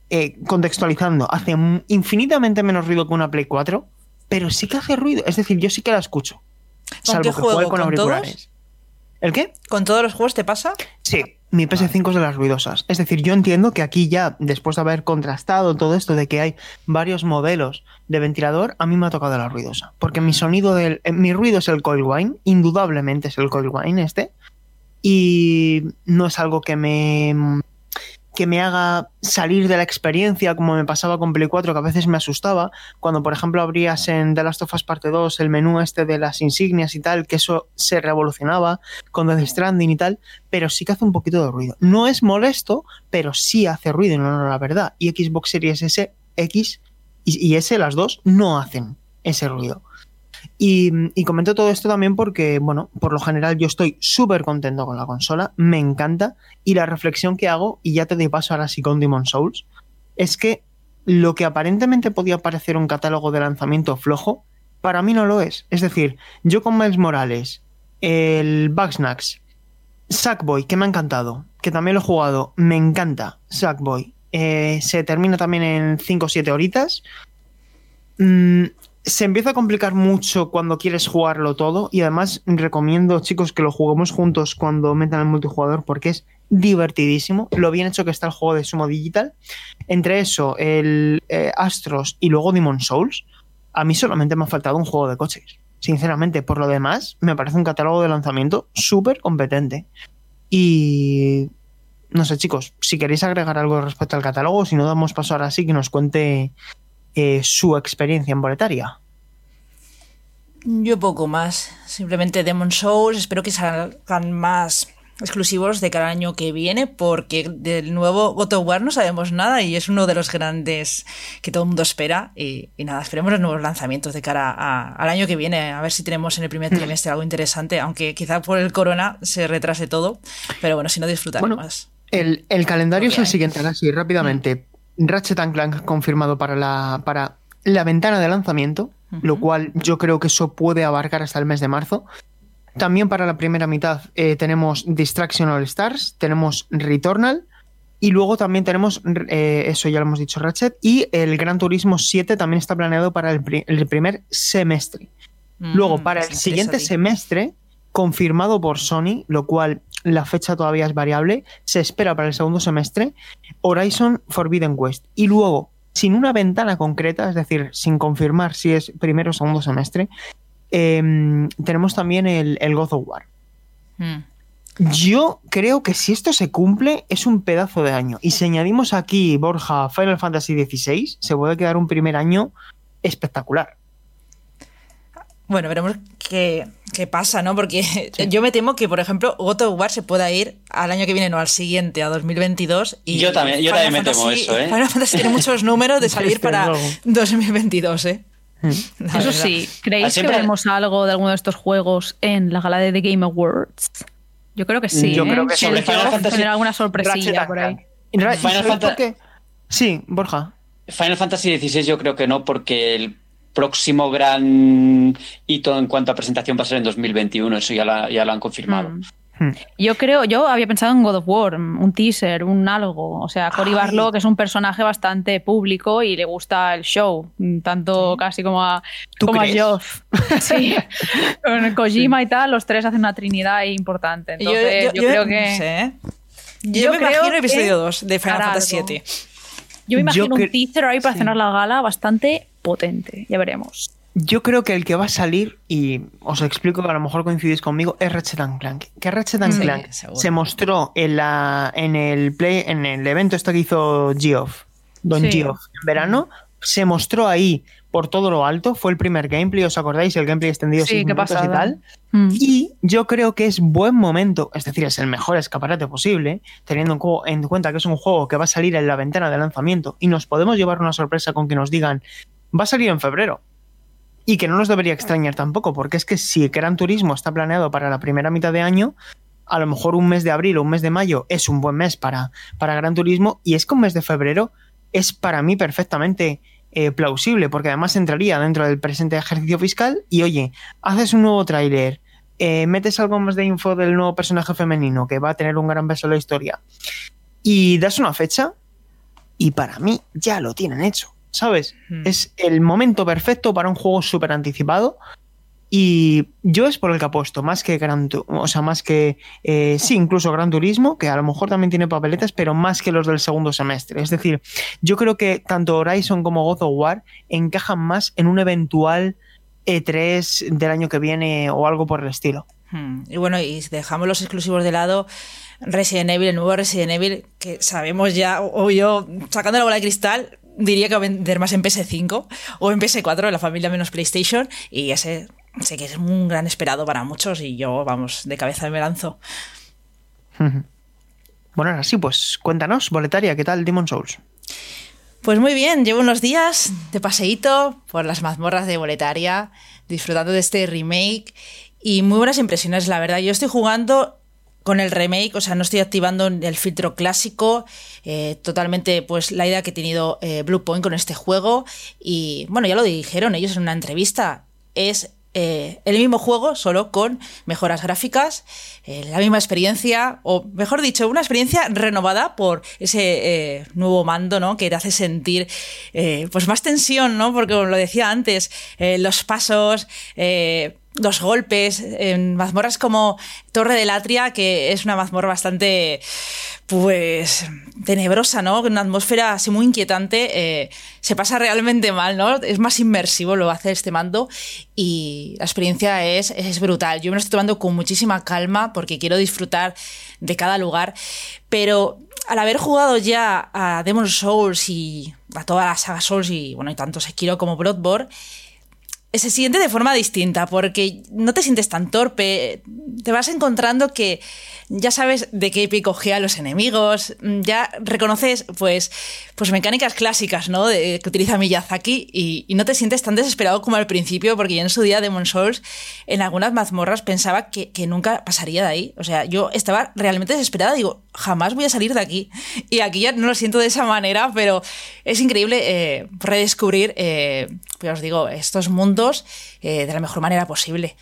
eh, contextualizando, hace infinitamente menos ruido que una Play 4, pero sí que hace ruido. Es decir, yo sí que la escucho. ¿Con qué que juego? juegue con ¿Con todos? auriculares. ¿El qué? ¿Con todos los juegos te pasa? Sí, mi PS5 es de las ruidosas. Es decir, yo entiendo que aquí ya, después de haber contrastado todo esto de que hay varios modelos de ventilador, a mí me ha tocado la ruidosa. Porque mi sonido del. eh, Mi ruido es el coil wine, indudablemente es el coil wine este. Y no es algo que me. Que me haga salir de la experiencia como me pasaba con Play 4, que a veces me asustaba. Cuando, por ejemplo, abrías en The Last of Us Parte 2 el menú este de las insignias y tal, que eso se revolucionaba con Death Stranding y tal, pero sí que hace un poquito de ruido. No es molesto, pero sí hace ruido, no, no, la verdad. Y Xbox Series S, X y, y S, las dos, no hacen ese ruido. Y, comento todo esto también porque, bueno, por lo general yo estoy súper contento con la consola, me encanta, y la reflexión que hago, y ya te doy paso ahora sí con Demon Souls, es que lo que aparentemente podía parecer un catálogo de lanzamiento flojo, para mí no lo es. Es decir, yo con Miles Morales, el Bugsnax, Sackboy, que me ha encantado, que también lo he jugado, me encanta Sackboy. Eh, se termina también en 5 o 7 horitas. Mm, se empieza a complicar mucho cuando quieres jugarlo todo y además recomiendo chicos que lo juguemos juntos cuando metan el multijugador porque es divertidísimo lo bien hecho que está el juego de Sumo Digital. Entre eso el eh, Astros y luego Demon Souls a mí solamente me ha faltado un juego de coches. Sinceramente por lo demás me parece un catálogo de lanzamiento súper competente. Y no sé chicos si queréis agregar algo respecto al catálogo si no damos paso ahora sí que nos cuente eh, su experiencia en boletaria. Yo poco más. Simplemente Demon Souls. Espero que salgan más exclusivos de cada año que viene, porque del nuevo God of War no sabemos nada y es uno de los grandes que todo el mundo espera. Y, y nada, esperemos los nuevos lanzamientos de cara a- al año que viene, a ver si tenemos en el primer trimestre algo interesante, aunque quizá por el corona se retrase todo. Pero bueno, si no disfrutaremos. Bueno, El, el calendario es el siguiente, ahora sí, rápidamente. Ratchet and Clank confirmado para la, para la ventana de lanzamiento, lo cual yo creo que eso puede abarcar hasta el mes de marzo. También para la primera mitad eh, tenemos Distraction All Stars, tenemos Returnal y luego también tenemos, eh, eso ya lo hemos dicho, Ratchet, y el Gran Turismo 7 también está planeado para el, pri- el primer semestre. Mm, Luego, para el siguiente semestre, confirmado por Sony, lo cual la fecha todavía es variable, se espera para el segundo semestre, Horizon Forbidden West. Y luego, sin una ventana concreta, es decir, sin confirmar si es primero o segundo semestre, em, tenemos también el, el God of War. Mm. Yo creo que si esto se cumple, es un pedazo de año. Y si añadimos aquí, Borja, Final Fantasy XVI, se puede quedar un primer año espectacular. Bueno, veremos qué, qué pasa, ¿no? Porque yo me temo que, por ejemplo, God of War se pueda ir al año que viene, no al siguiente, a 2022. Y Yo también- yo Final también me temo Fantasy- eso, ¿eh? Final Fantasy tiene muchos números de salir para luego. 2022, ¿eh? La Eso verdad. sí, Ah, ¿creéis siempre- que veremos algo de alguno de estos juegos en la gala de The Game Awards? Yo creo que sí. Yo ¿eh? creo que el Final Fantasy- tendrá alguna sorpresilla por ahí. Clank. Y ra- ¿y Final sabéis por Fanta- qué? Sí, Borja. Final Fantasy XVI yo creo que no, porque el próximo gran hito en cuanto a presentación va a ser en 2021, eso ya, la- ya lo han confirmado. Mm. Hmm. Yo creo, yo había pensado en God of War, un teaser, un algo. O sea, Cory Ay. Barlog es un personaje bastante público y le gusta el show, tanto casi como a, ¿Tú como a crees? Geoff. Sí, con Kojima y tal, los tres hacen una trinidad importante. Entonces, yo, creo que. no sé, ¿eh? Yo, Yo me creo imagino el que episodio 2 de Final Fantasy. VII. Yo me imagino Yo un teaser ahí para sí. cenar la gala bastante potente. Ya veremos. Yo creo que el que va a salir, y os explico que a lo mejor coincidís conmigo, es Ratchet Clank. Que Ratchet and Sí, Clank seguro. se mostró en la en el play, en el evento esto que hizo Geoff, Don Sí. Geoff, en verano, se mostró ahí por todo lo alto, fue el primer gameplay, ¿os acordáis? El gameplay extendido Sí, qué minutos y tal. Mm. Y yo creo que es buen momento, es decir, es el mejor escaparate posible, teniendo en cuenta que es un juego que va a salir en la ventana de lanzamiento y nos podemos llevar una sorpresa con que nos digan, va a salir en febrero. Y que no nos debería extrañar tampoco, porque es que si Gran Turismo está planeado para la primera mitad de año, a lo mejor un mes de abril o un mes de mayo es un buen mes para, para Gran Turismo y es que un mes de febrero es para mí perfectamente eh, plausible, porque además entraría dentro del presente ejercicio fiscal y oye, haces un nuevo tráiler, eh, metes algo más de info del nuevo personaje femenino que va a tener un gran peso en la historia y das una fecha y para mí ya lo tienen hecho, ¿sabes? Hmm. Es el momento perfecto para un juego súper anticipado y yo es por el que apuesto, más que Gran o sea, más que eh, sí, incluso Gran Turismo, que a lo mejor también tiene papeletas, pero más que los del segundo semestre. Es decir, yo creo que tanto Horizon como God of War encajan más en un eventual E3 del año que viene o algo por el estilo. Hmm. Y bueno, y dejamos los exclusivos de lado, Resident Evil, el nuevo Resident Evil, que sabemos ya, o yo sacando la bola de cristal, diría que va a vender más en PS5 o en PS4, la familia menos PlayStation, y ese sé que es un gran esperado para muchos y yo, vamos, de cabeza me lanzo. Bueno, ahora sí, pues cuéntanos, Boletaria, ¿qué tal Demon Souls? Pues muy bien, llevo unos días de paseíto por las mazmorras de Boletaria, disfrutando de este remake y muy buenas impresiones, la verdad. Yo estoy jugando con el remake, o sea, no estoy activando el filtro clásico, eh, totalmente pues la idea que ha tenido eh, Blue Point con este juego y bueno, ya lo dijeron ellos en una entrevista, es eh, el mismo juego, solo con mejoras gráficas, eh, la misma experiencia, o mejor dicho, una experiencia renovada por ese eh, nuevo mando, ¿no? Que te hace sentir pues más tensión, ¿no? Porque como lo decía antes, los pasos, los golpes, en mazmorras como Torre del Atria, que es una mazmorra bastante, pues, tenebrosa, ¿no? Con una atmósfera así muy inquietante, eh, se pasa realmente mal, ¿no? Es más inmersivo lo hace este mando y la experiencia es, es brutal. Yo me lo estoy tomando con muchísima calma porque quiero disfrutar de cada lugar, pero al haber jugado ya a Demon Souls y a toda la saga Souls y, bueno, y tanto Sekiro como Bloodborne, se siente de forma distinta porque no te sientes tan torpe, te vas encontrando que ya sabes de qué pie coge a los enemigos, ya reconoces pues, pues mecánicas clásicas ¿no? de, que utiliza Miyazaki y, y no te sientes tan desesperado como al principio porque yo en su día Demon Souls en algunas mazmorras pensaba que, nunca pasaría de ahí, o sea, yo estaba realmente desesperada, digo, jamás voy a salir de aquí y aquí ya no lo siento de esa manera, pero es increíble eh, redescubrir, eh, pues digo, estos mundos eh, de la mejor manera posible.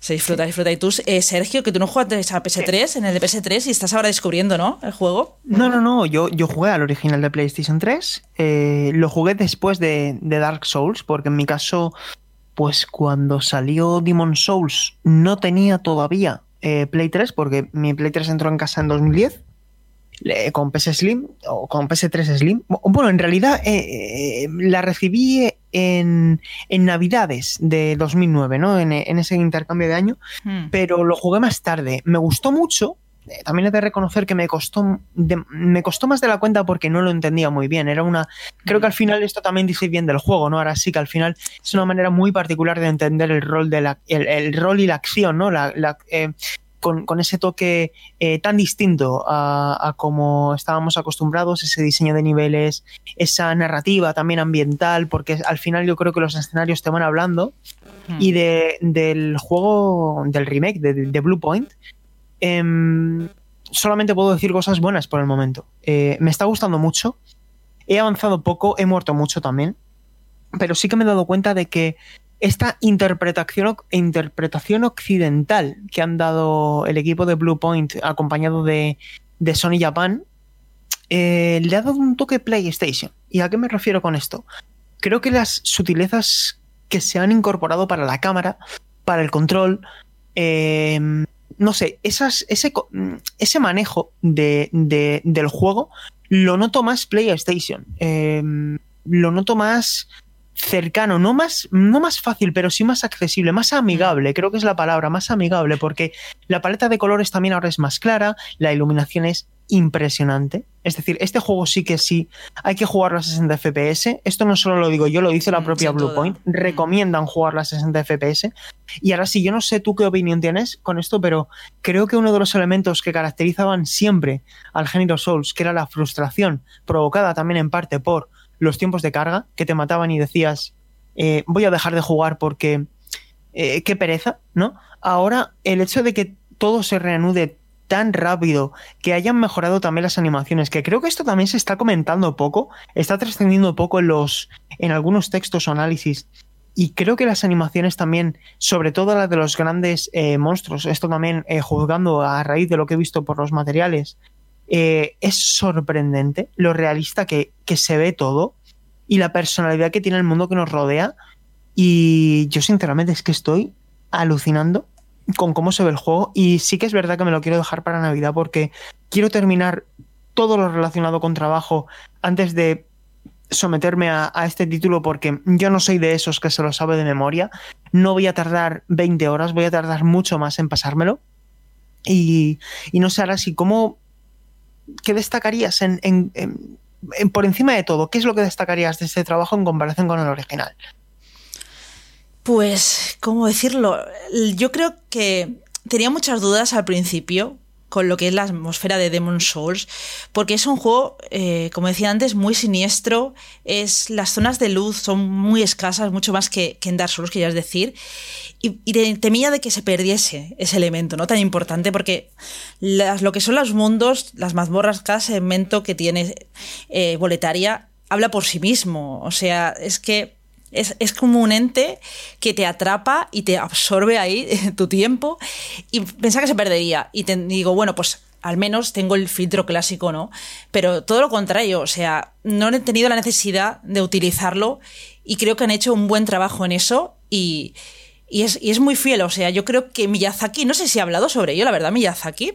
Se disfruta, disfruta. Y tú, eh, Sergio, que tú no jugaste a PS3, en el de PS3, y estás ahora descubriendo, ¿no? El juego. No, no, no, yo, yo jugué al original de PlayStation 3, eh, lo jugué después de, de Dark Souls, porque en mi caso, pues cuando salió Demon Souls no tenía todavía eh, Play 3, porque mi Play 3 entró en casa en 2010, eh, con PS Slim o con PS3 Slim. Bueno, en realidad eh, eh, la recibí en, en Navidades de 2009, ¿no? En, en ese intercambio de año Hmm. pero lo jugué más tarde. Me gustó mucho, eh, también he de reconocer que me costó, me costó más de la cuenta porque no lo entendía muy bien. Era una, creo que al final esto también dice bien del juego, ¿no? Ahora sí que al final es una manera muy particular de entender el rol de la, el, rol y la acción, ¿no? La, eh, con, ese toque eh, tan distinto a, como estábamos acostumbrados, ese diseño de niveles, esa narrativa también ambiental, porque al final yo creo que los escenarios te van hablando. Hmm. Y de, del juego, del remake de, Blue Point, em, solamente puedo decir cosas buenas por el momento. Eh, me está gustando mucho. He avanzado poco, he muerto mucho también. Pero sí que me he dado cuenta de que esta interpretación, interpretación occidental que han dado el equipo de Blue Point acompañado de, Sony Japan eh, le ha dado un toque PlayStation. ¿Y a qué me refiero con esto? Creo que las sutilezas que se han incorporado para la cámara, para el control, eh, no sé, esas, ese, ese manejo de, del juego lo noto más PlayStation. Eh, lo noto más cercano, no más, no más fácil, pero sí más accesible, más amigable, creo que es la palabra, más amigable, porque la paleta de colores también ahora es más clara, la iluminación es impresionante. Es decir, este juego sí que sí hay que jugarlo a 60 FPS. Esto no solo lo digo yo, lo dice la mm, propia Bluepoint. Mm. Recomiendan jugarlo a 60 FPS. Y ahora sí, yo no sé tú qué opinión tienes con esto, pero creo que uno de los elementos que caracterizaban siempre al género Souls, que era la frustración, provocada también en parte por los tiempos de carga que te mataban y decías, eh, voy a dejar de jugar porque eh, qué pereza, ¿no? Ahora el hecho de que todo se reanude tan rápido, que hayan mejorado también las animaciones, que creo que esto también se está comentando poco, está trascendiendo poco en los en algunos textos o análisis. Y creo que las animaciones también, sobre todo las de los grandes eh, monstruos, esto también juzgando a raíz de lo que he visto por los materiales, eh, es sorprendente lo realista que, se ve todo y la personalidad que tiene el mundo que nos rodea. Y yo sinceramente es que estoy alucinando con cómo se ve el juego y sí que es verdad que me lo quiero dejar para Navidad porque quiero terminar todo lo relacionado con trabajo antes de someterme a, este título porque yo no soy de esos que se lo sabe de memoria. No voy a tardar 20 horas, voy a tardar mucho más en pasármelo. Y, y no sé ahora si cómo ¿qué destacarías en, por encima de todo? ¿Qué es lo que destacarías de este trabajo en comparación con el original? Pues, ¿cómo decirlo? Yo creo que tenía muchas dudas al principio con lo que es la atmósfera de Demon Souls, porque es un juego, eh, como decía antes, muy siniestro, es, las zonas de luz son muy escasas, mucho más que, en Dark Souls, querías decir, y, temía de que se perdiese ese elemento, ¿no? Tan importante, porque lo que son los mundos, las mazmorras, cada segmento que tiene eh, Boletaria habla por sí mismo, o sea, es que es, como un ente que te atrapa y te absorbe ahí tu tiempo y pensaba que se perdería. Y te digo, bueno, pues al menos tengo el filtro clásico, ¿no? Pero todo lo contrario, o sea, no he tenido la necesidad de utilizarlo y creo que han hecho un buen trabajo en eso y, y es, muy fiel, o sea, yo creo que Miyazaki, no sé si ha hablado sobre ello, la verdad, Miyazaki,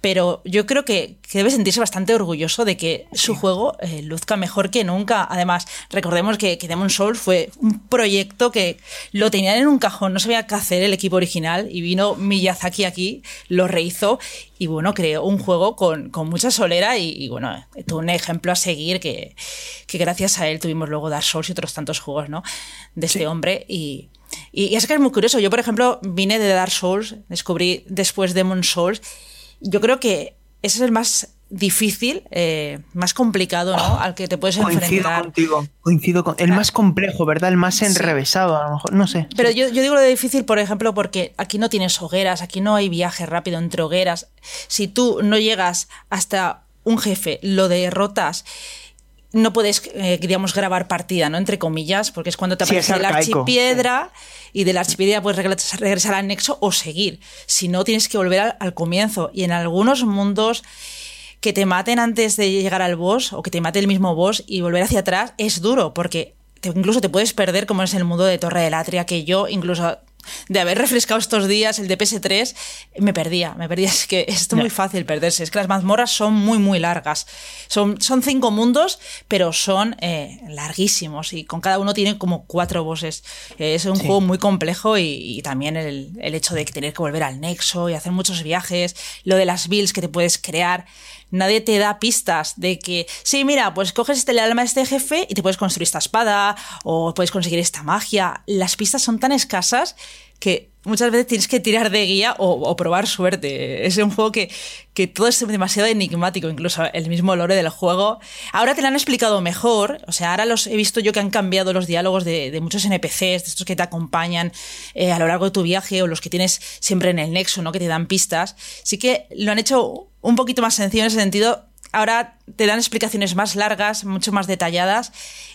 pero yo creo que, debe sentirse bastante orgulloso de que su juego eh, luzca mejor que nunca. Además, recordemos que, que Demon Souls fue un proyecto que lo tenían en un cajón, no sabía qué hacer el equipo original y vino Miyazaki aquí, lo rehizo y bueno, creó un juego con, mucha solera y, bueno, tuvo un ejemplo a seguir que, gracias a él tuvimos luego Dark Souls y otros tantos juegos, ¿no? De este hombre y y, es que es muy curioso. Yo, por ejemplo, vine de Dark Souls, descubrí después Demon Souls. Yo creo que ese es el más difícil, eh, más complicado, ¿no? Al que te puedes coincido enfrentar. Contigo, coincido con El más complejo, ¿verdad? El más enrevesado, a lo mejor, no sé. Pero yo, yo, digo lo de difícil, por ejemplo, porque aquí no tienes hogueras, aquí no hay viaje rápido entre hogueras. Si tú no llegas hasta un jefe, lo derrotas no puedes, eh, digamos, grabar partida, ¿no? Entre comillas, porque es cuando te aparece el archipiedra y del archipiedra puedes regresar, al nexo o seguir. Si no, tienes que volver al, comienzo. Y en algunos mundos que te maten antes de llegar al boss o que te mate el mismo boss y volver hacia atrás es duro porque incluso te puedes perder como es el mundo de Torre de Latria, que yo incluso de haber refrescado estos días el de PS3, me perdía, me perdía. Es que es muy fácil perderse. Es que las mazmorras son muy, muy largas. Son, son cinco mundos, pero son eh, larguísimos y con cada uno tienen como cuatro bosses. Eh, es un juego muy complejo y, también el, el, hecho de tener que volver al nexo y hacer muchos viajes, lo de las builds que te puedes crear nadie te da pistas de que, sí, mira, pues coges este, el alma de este jefe y te puedes construir esta espada o puedes conseguir esta magia. Las pistas son tan escasas que muchas veces tienes que tirar de guía o, probar suerte. Es un juego que, que, todo es demasiado enigmático, incluso el mismo lore del juego. Ahora te lo han explicado mejor, o sea, ahora los he visto yo que han cambiado los diálogos de, muchos NPCs, de estos que te acompañan eh, a lo largo de tu viaje o los que tienes siempre en el nexo, ¿no? Que te dan pistas. Sí que lo han hecho un poquito más sencillo en ese sentido. Ahora te dan explicaciones más largas, mucho más detalladas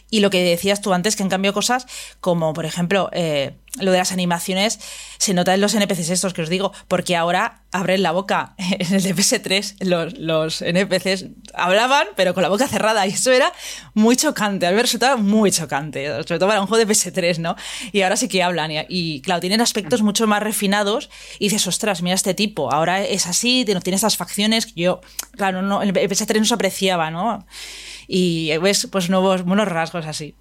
y lo que decías tú antes, que han cambiado cosas como, por ejemplo, eh, lo de las animaciones, se nota en los NPCs estos que os digo, porque ahora abren la boca. En el PS3 los, los NPCs hablaban, pero con la boca cerrada, y eso era muy chocante. Al ver resultado muy chocante, sobre todo para un juego de PS3, ¿no? Y ahora sí que hablan, y, claro, tienen aspectos mucho más refinados, y dices, ostras, mira este tipo, ahora es así, tiene estas facciones que yo, claro, no, el PS3 no se apreciaba, ¿no? Y ves pues nuevos, buenos rasgos así.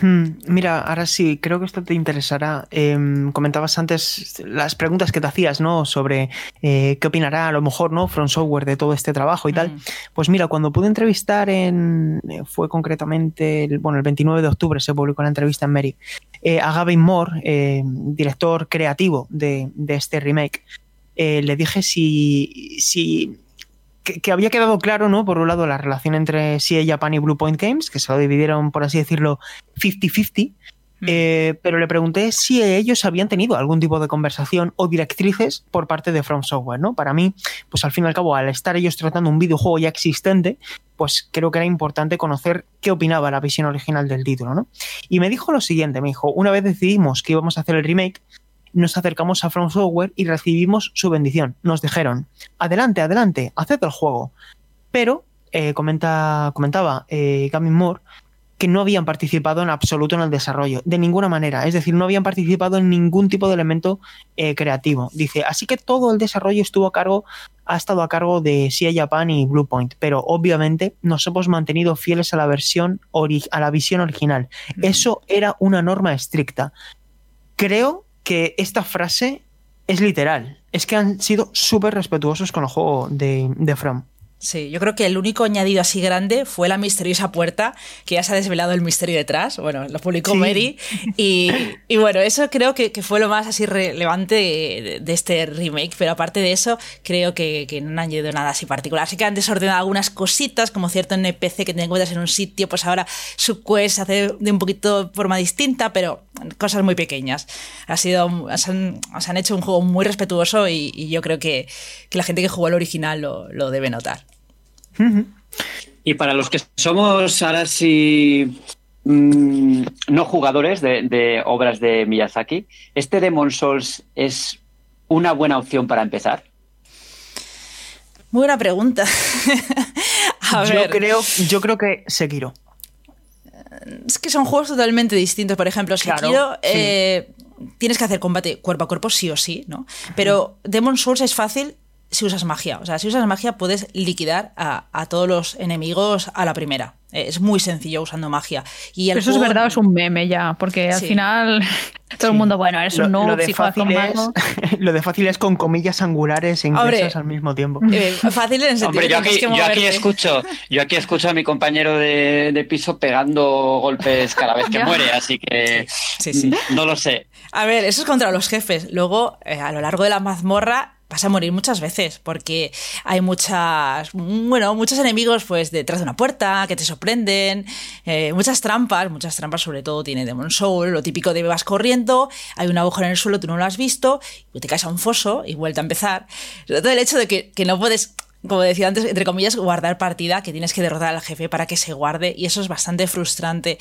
Hmm, mira, ahora sí, creo que esto te interesará. Em, comentabas antes las preguntas que te hacías, ¿no? Sobre eh, qué opinará a lo mejor, ¿no? Front Software de todo este trabajo y tal. Mm. Pues mira, cuando pude entrevistar en. Eh, fue concretamente. El, bueno, el 29 de octubre se publicó la entrevista en Mary. Eh, a Gavin Moore, director creativo de, de este remake. le dije si, si que, había quedado claro, ¿no? Por un lado, la relación entre CA Japan y Blue Point Games, que se lo dividieron, por así decirlo, 50-50. Mm. Eh, pero le pregunté si ellos habían tenido algún tipo de conversación o directrices por parte de From Software, ¿no? Para mí, pues al fin y al cabo, al estar ellos tratando un videojuego ya existente, pues creo que era importante conocer qué opinaba la visión original del título, ¿no? Y me dijo lo siguiente, me dijo, una vez decidimos que íbamos a hacer el remake, nos acercamos a From Software y recibimos su bendición. Nos dijeron, adelante, adelante, haced el juego. Pero, eh, comenta, comentaba eh, Moore, que no habían participado en absoluto en el desarrollo, de ninguna manera. Es decir, no habían participado en ningún tipo de elemento eh, creativo. Dice, así que todo el desarrollo estuvo a cargo, ha estado a cargo de CIA Japan y Bluepoint, pero obviamente nos hemos mantenido fieles a la versión a la visión original. Eso era una norma estricta. Creo que esta frase es literal. Es que han sido súper respetuosos con el juego de, de From. Sí, yo creo que el único añadido así grande fue la misteriosa puerta, que ya se ha desvelado el misterio detrás. Bueno, lo publicó Mary. Y, bueno, eso creo que, fue lo más así relevante de, este remake. Pero aparte de eso, creo que, no han añadido nada así particular. Así que han desordenado algunas cositas, como cierto NPC que te encuentras en un sitio, pues ahora su quest se hace de un poquito forma distinta, pero cosas muy pequeñas. Ha sido, se han, hecho un juego muy respetuoso y, yo creo que, la gente que jugó el original lo debe notar. Y para los que somos ahora sí mm, no jugadores de, obras de Miyazaki, ¿este Demon Souls es una buena opción para empezar? Buena pregunta. yo, Creo, yo creo que Sekiro. Es que son juegos totalmente distintos. Por ejemplo, Sekiro eh, tienes que hacer combate cuerpo a cuerpo sí o sí, ¿no? Pero Demon Souls es fácil si usas magia. O sea, si usas magia puedes liquidar a, todos los enemigos a la primera. Eh, es muy sencillo usando magia. Y eso es verdad, es un meme ya, porque al final todo el mundo, bueno, eres un no, lo de, fácil es, lo de fácil es con comillas angulares e inglesas al mismo tiempo. Eh, fácil en sentido Hombre, yo aquí, yo aquí, escucho, yo aquí escucho a mi compañero de, piso pegando golpes cada vez que muere, así que no lo sé. A ver, eso es contra los jefes. Luego, eh, a lo largo de la mazmorra, vas a morir muchas veces porque hay muchas, bueno, muchos enemigos pues detrás de una puerta que te sorprenden, eh, muchas trampas, muchas trampas sobre todo tiene Demon Soul, lo típico de vas corriendo, hay un agujero en el suelo, tú no lo has visto, y te caes a un foso y vuelta a empezar. Sobre todo el hecho de que, que no puedes como decía antes, entre comillas, guardar partida, que tienes que derrotar al jefe para que se guarde, y eso es bastante frustrante.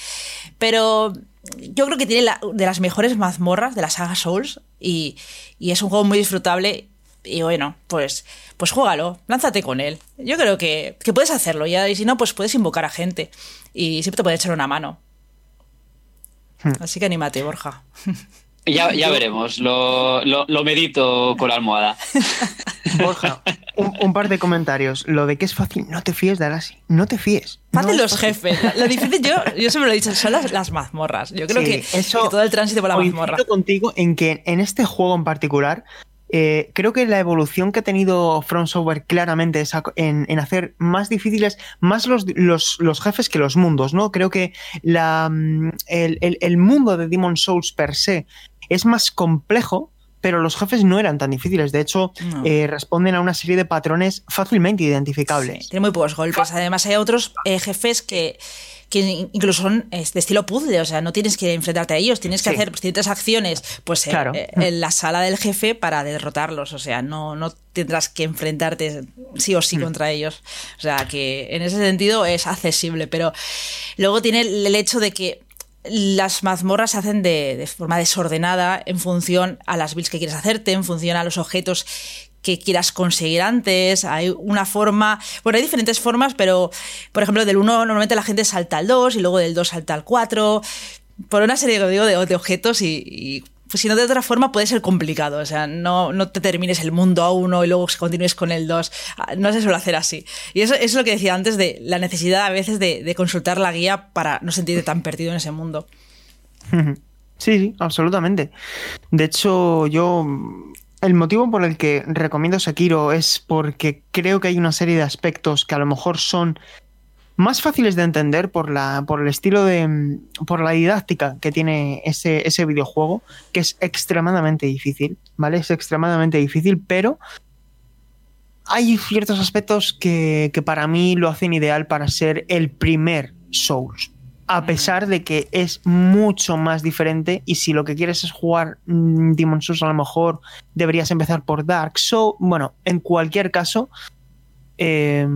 Pero yo creo que tiene de las mejores mazmorras de la saga Souls, y, y es un juego muy disfrutable y bueno, pues, pues juégalo, lánzate con él. Yo creo que, puedes hacerlo ya, y si no, pues puedes invocar a gente y siempre te puede echar una mano. Hmm. Así que anímate, Borja. Ya, ya veremos, lo, lo, lo medito con la almohada. Borja, un, un par de comentarios. Lo de que es fácil, no te fíes de Arasi. No te fíes. No es los fácil. jefes. Lo difícil, yo, yo siempre lo he dicho, son las, las mazmorras. Yo creo Sí, que, que todo el tránsito por la mazmorra. contigo en que en este juego en particular, eh, creo que la evolución que ha tenido From Software claramente es a- en, en hacer más difíciles más los, los, los jefes que los mundos, ¿no? Creo que la, mm, el, el- el mundo de Demon Souls per se es más complejo. Pero los jefes no eran tan difíciles. De hecho, No. eh, responden a una serie de patrones fácilmente Sí, identificables. tiene muy pocos golpes. Además, hay otros eh, jefes que, que incluso son de estilo puzzle. O sea, no tienes que enfrentarte a ellos. Tienes que Sí. hacer ciertas acciones pues, eh, Claro. eh, en la sala del jefe para derrotarlos. O sea, no, no tendrás que enfrentarte sí o Mm. sí contra ellos. O sea, que en ese sentido es accesible. Pero luego tiene el el hecho de que las mazmorras se hacen de, de forma desordenada en función a las builds que quieres hacerte, en función a los objetos que quieras conseguir antes. Hay una forma, bueno, hay diferentes formas, pero por ejemplo, del 1 normalmente la gente salta al 2 y luego del 2 salta al 4, por una serie digo, de, objetos y, pues si no de otra forma puede ser complicado. O sea, no, no te termines el mundo a uno y luego continúes con el 2. Ah, No se suele hacer así. Y eso, eso es lo que decía antes de la necesidad a veces de, de consultar la guía para no sentirte tan perdido en ese mundo. Sí, sí, absolutamente. De hecho, yo. El motivo por el que recomiendo Sekiro es porque creo que hay una serie de aspectos que a lo mejor son más fáciles de entender por, la, por el estilo de. por la didáctica que tiene ese, ese videojuego, que es extremadamente difícil, ¿vale? Es extremadamente difícil, pero hay ciertos aspectos que, que para mí lo hacen ideal para ser el primer Souls. A pesar de que es mucho más diferente y si lo que quieres es jugar mm, Demon Souls a lo mejor deberías empezar por Dark Souls. Bueno, en cualquier caso, eh,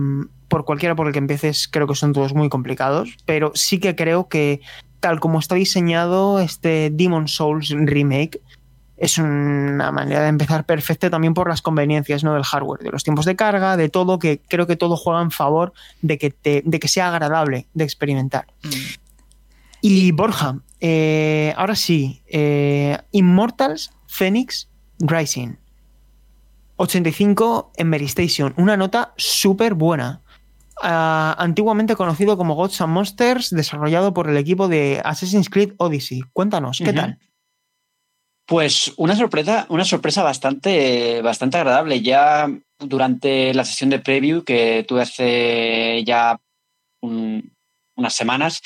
por cualquiera por el que empieces creo que son todos muy complicados, pero sí que creo que tal como está diseñado este Demon Souls Remake, es una manera de empezar perfecta también por las conveniencias ¿no? del hardware, de los tiempos de carga, de todo, que creo que todo juega en favor de que, te, de que sea agradable de experimentar. Mm. Y Borja, eh, ahora sí, eh, Immortals Phoenix Rising. 85 en Mary Station, una nota súper buena. Ah, antiguamente conocido como Gods and Monsters, desarrollado por el equipo de Assassin's Creed Odyssey. Cuéntanos, ¿qué tal? Pues una sorpresa, una sorpresa bastante, bastante agradable. Ya durante la sesión de preview que tuve hace ya un- unas semanas,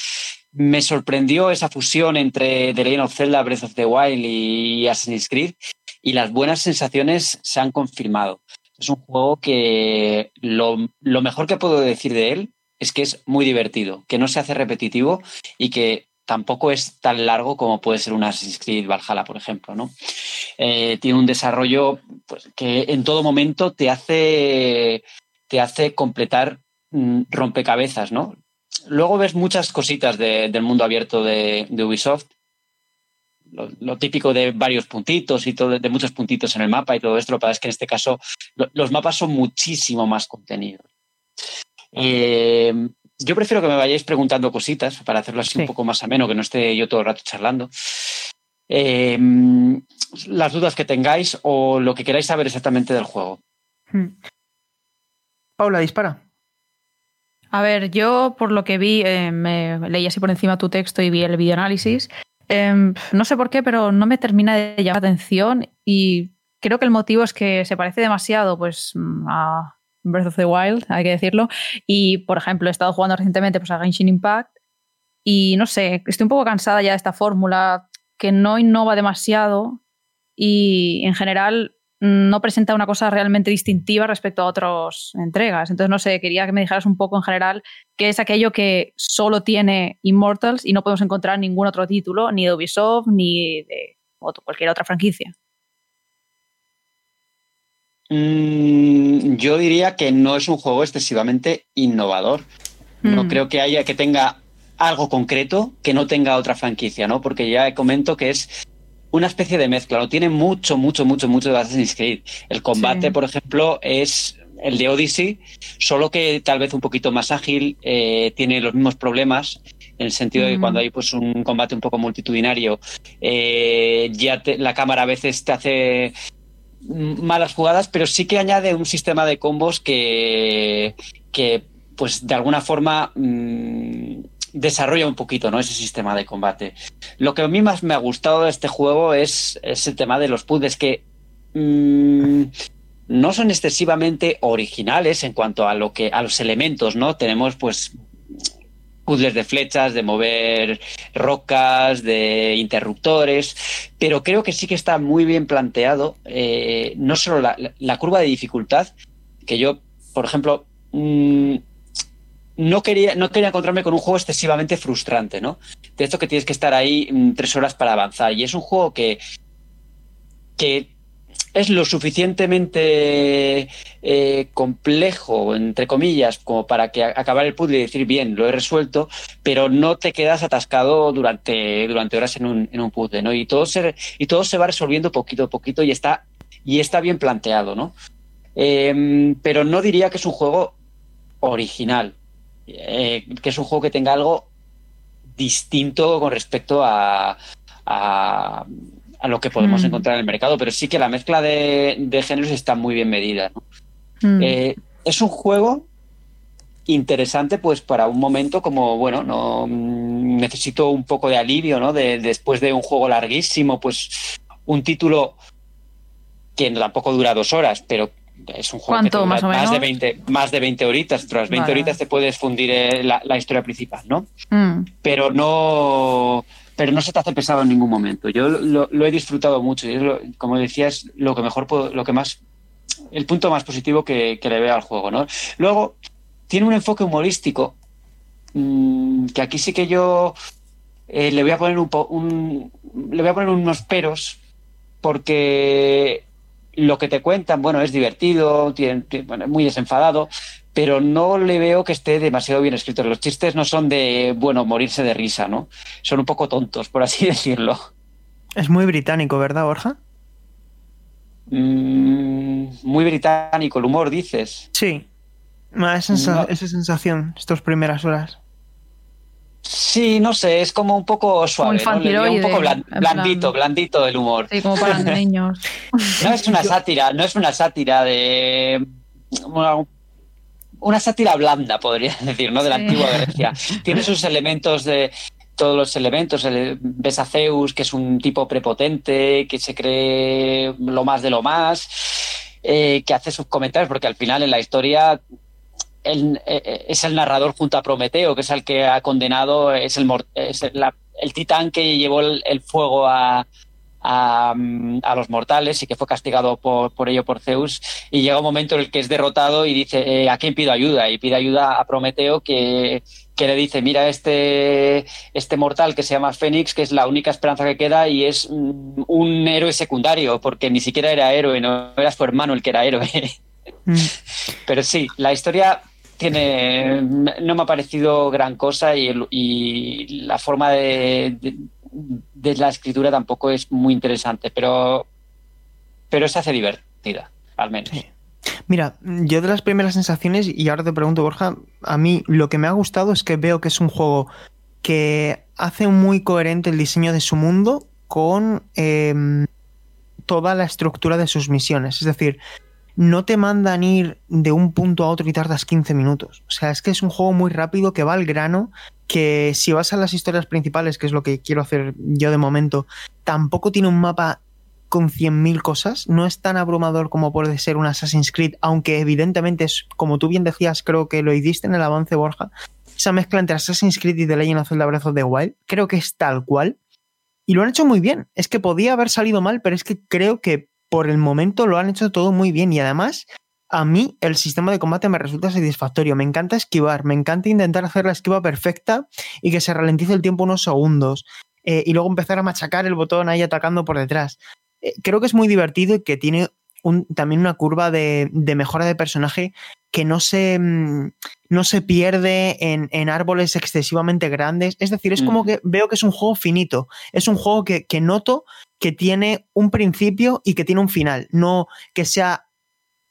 me sorprendió esa fusión entre The Legend of Zelda, Breath of the Wild y Assassin's Creed y las buenas sensaciones se han confirmado. Es un juego que lo, mejor que puedo decir de él es que es muy divertido, que no se hace repetitivo y que tampoco es tan largo como puede ser un Assassin's Creed Valhalla, por ejemplo. ¿no? Eh, tiene un desarrollo pues, que en todo momento te hace, te hace completar mm, rompecabezas. ¿no? Luego ves muchas cositas de- del mundo abierto de, de Ubisoft. Lo, lo típico de varios puntitos y todo, de muchos puntitos en el mapa y todo esto. Lo que pasa es que en este caso lo- los mapas son muchísimo más contenidos. Eh, yo prefiero que me vayáis preguntando cositas para hacerlo así Sí. un poco más ameno, que no esté yo todo el rato charlando. Eh, las dudas que tengáis o lo que queráis saber exactamente del juego. Hmm. Paula, dispara. A ver, yo por lo que vi, eh, leí así por encima tu texto y vi el videoanálisis. Eh, no sé por qué, pero no me termina de llamar la atención y creo que el motivo es que se parece demasiado pues, mm, a Breath of the Wild, hay que decirlo. Y, por ejemplo, he estado jugando recientemente pues, a Genshin Impact y no sé, estoy un poco cansada ya de esta fórmula que no innova demasiado y en general no presenta una cosa realmente distintiva respecto a otras entregas. Entonces, no sé, quería que me dijeras un poco en general qué es aquello que solo tiene Immortals y no podemos encontrar ningún otro título, ni de Ubisoft, ni de otro- cualquier otra franquicia. Mm, yo diría que no es un juego excesivamente innovador. No Mm. creo que haya que tenga algo concreto que no tenga otra franquicia, ¿no? Porque ya comento que es una especie de mezcla. No tiene mucho, mucho, mucho, mucho de Assassin's Creed. El combate, Sí. por ejemplo, es el de Odyssey, solo que tal vez un poquito más ágil, eh, tiene los mismos problemas en el sentido de que cuando hay pues un combate un poco multitudinario, eh, ya la cámara a veces te hace malas jugadas, pero sí que añade un sistema de combos que, que pues de alguna forma mm, desarrolla un poquito ¿no? ese sistema de combate. Lo que a mí más me ha gustado de este juego es, el tema de los puzzles que mm, no son excesivamente originales en cuanto a lo que a los elementos, ¿no? Tenemos pues puzzles de flechas, de mover rocas, de interruptores, pero creo que sí que está muy bien planteado, eh, no solo la, curva de dificultad, que yo, por ejemplo, mm, no, quería, no quería encontrarme con un juego excesivamente frustrante, ¿no? De esto que tienes que estar ahí mm, tres horas para avanzar, y es un juego que, que es lo suficientemente eh, complejo, entre comillas, como para que acabar el puzzle y decir, bien, lo he resuelto, pero no te quedas atascado durante, durante horas en un, en un puzzle, ¿no? Y todo, se, y todo se va resolviendo poquito a poquito y está, y está bien planteado, ¿no? Em, pero no diría que es un juego original, eh, que es un juego que tenga algo distinto con respecto a, a a lo que podemos mm. encontrar en el mercado, pero sí que la mezcla de, géneros está muy bien medida. Mm. Eh, es un juego interesante pues para un momento como bueno no mm, necesito un poco de alivio no de, después de un juego larguísimo pues un título que tampoco dura dos horas pero es un juego que más, de 20 más de 20 horitas. Tras 20 horitas te puedes fundir eh, la, la historia principal no pero no pero no se te hace pesado en ningún momento. Yo lo, he disfrutado mucho. Y es como decías, lo que mejor lo que más, el punto más positivo que, le veo al juego, ¿no? Luego, tiene un enfoque humorístico mm, que aquí sí que yo eh, le voy a poner un, un, le voy a poner unos peros porque lo que te cuentan, bueno, es divertido, tiene, muy desenfadado, pero no le veo que esté demasiado bien escrito. Los chistes no son de, bueno, morirse de risa, ¿no? Son un poco tontos, por así decirlo. Es muy británico, ¿verdad, Borja? Mm, muy británico, el humor, dices. Sí. Esa, esa sensación, estas primeras horas. Sí, no sé, es como un poco suave, un poco blandito, blandito el humor. Sí, como para niños. No es una sátira, no es una sátira de una sátira blanda, podría decir, ¿no? De la antigua Grecia. Tiene sus elementos de todos los elementos. ves a Zeus, que es un tipo prepotente, que se cree lo más de lo más, eh, que hace sus comentarios, porque al final en la historia eh, eh, es el narrador junto a Prometeo, que es el que ha condenado, es el, el titán que llevó el fuego a, a, los mortales y que fue castigado por, por, ello por Zeus. Y llega un momento en el que es derrotado y dice, eh, ¿a quién pido ayuda? Y pide ayuda a Prometeo que, que le dice, mira este, este mortal que se llama Fénix, que es la única esperanza que queda y es un héroe secundario, porque ni siquiera era héroe, no era su hermano el que era héroe. Mm. Pero sí, la historia no me ha parecido gran cosa y, la forma de, de la escritura tampoco es muy interesante, pero, pero se hace divertida, al menos. Mira, yo de las primeras sensaciones, y ahora te pregunto, Borja, a mí lo que me ha gustado es que veo que es un juego que hace muy coherente el diseño de su mundo con em, toda la estructura de sus misiones. Es decir, no te mandan ir de un punto a otro y tardas 15 minutos. O sea, es que es un juego muy rápido que va al grano, que si vas a las historias principales, que es lo que quiero hacer yo de momento, tampoco tiene un mapa con 100.000 cosas, no es tan abrumador como puede ser un Assassin's Creed, aunque evidentemente es, como tú bien decías, creo que lo hiciste en el avance, Borja, esa mezcla entre Assassin's Creed y The Legend of Zelda Breath of the Wild, creo que es tal cual, y lo han hecho muy bien, es que podía haber salido mal, pero es que creo que por el momento lo han hecho todo muy bien, y además a mí el sistema de combate me resulta satisfactorio. Me encanta esquivar, me encanta intentar hacer la esquiva perfecta y que se ralentice el tiempo unos segundos. Eh, y luego empezar a machacar el botón ahí atacando por detrás. Eh, creo que es muy divertido y que tiene un, también una curva de, mejora de personaje que no se, mm, no se pierde en, árboles excesivamente grandes. Es decir, es como que veo que es un juego finito. Es un juego que, que noto que tiene un principio y que tiene un final. No que sea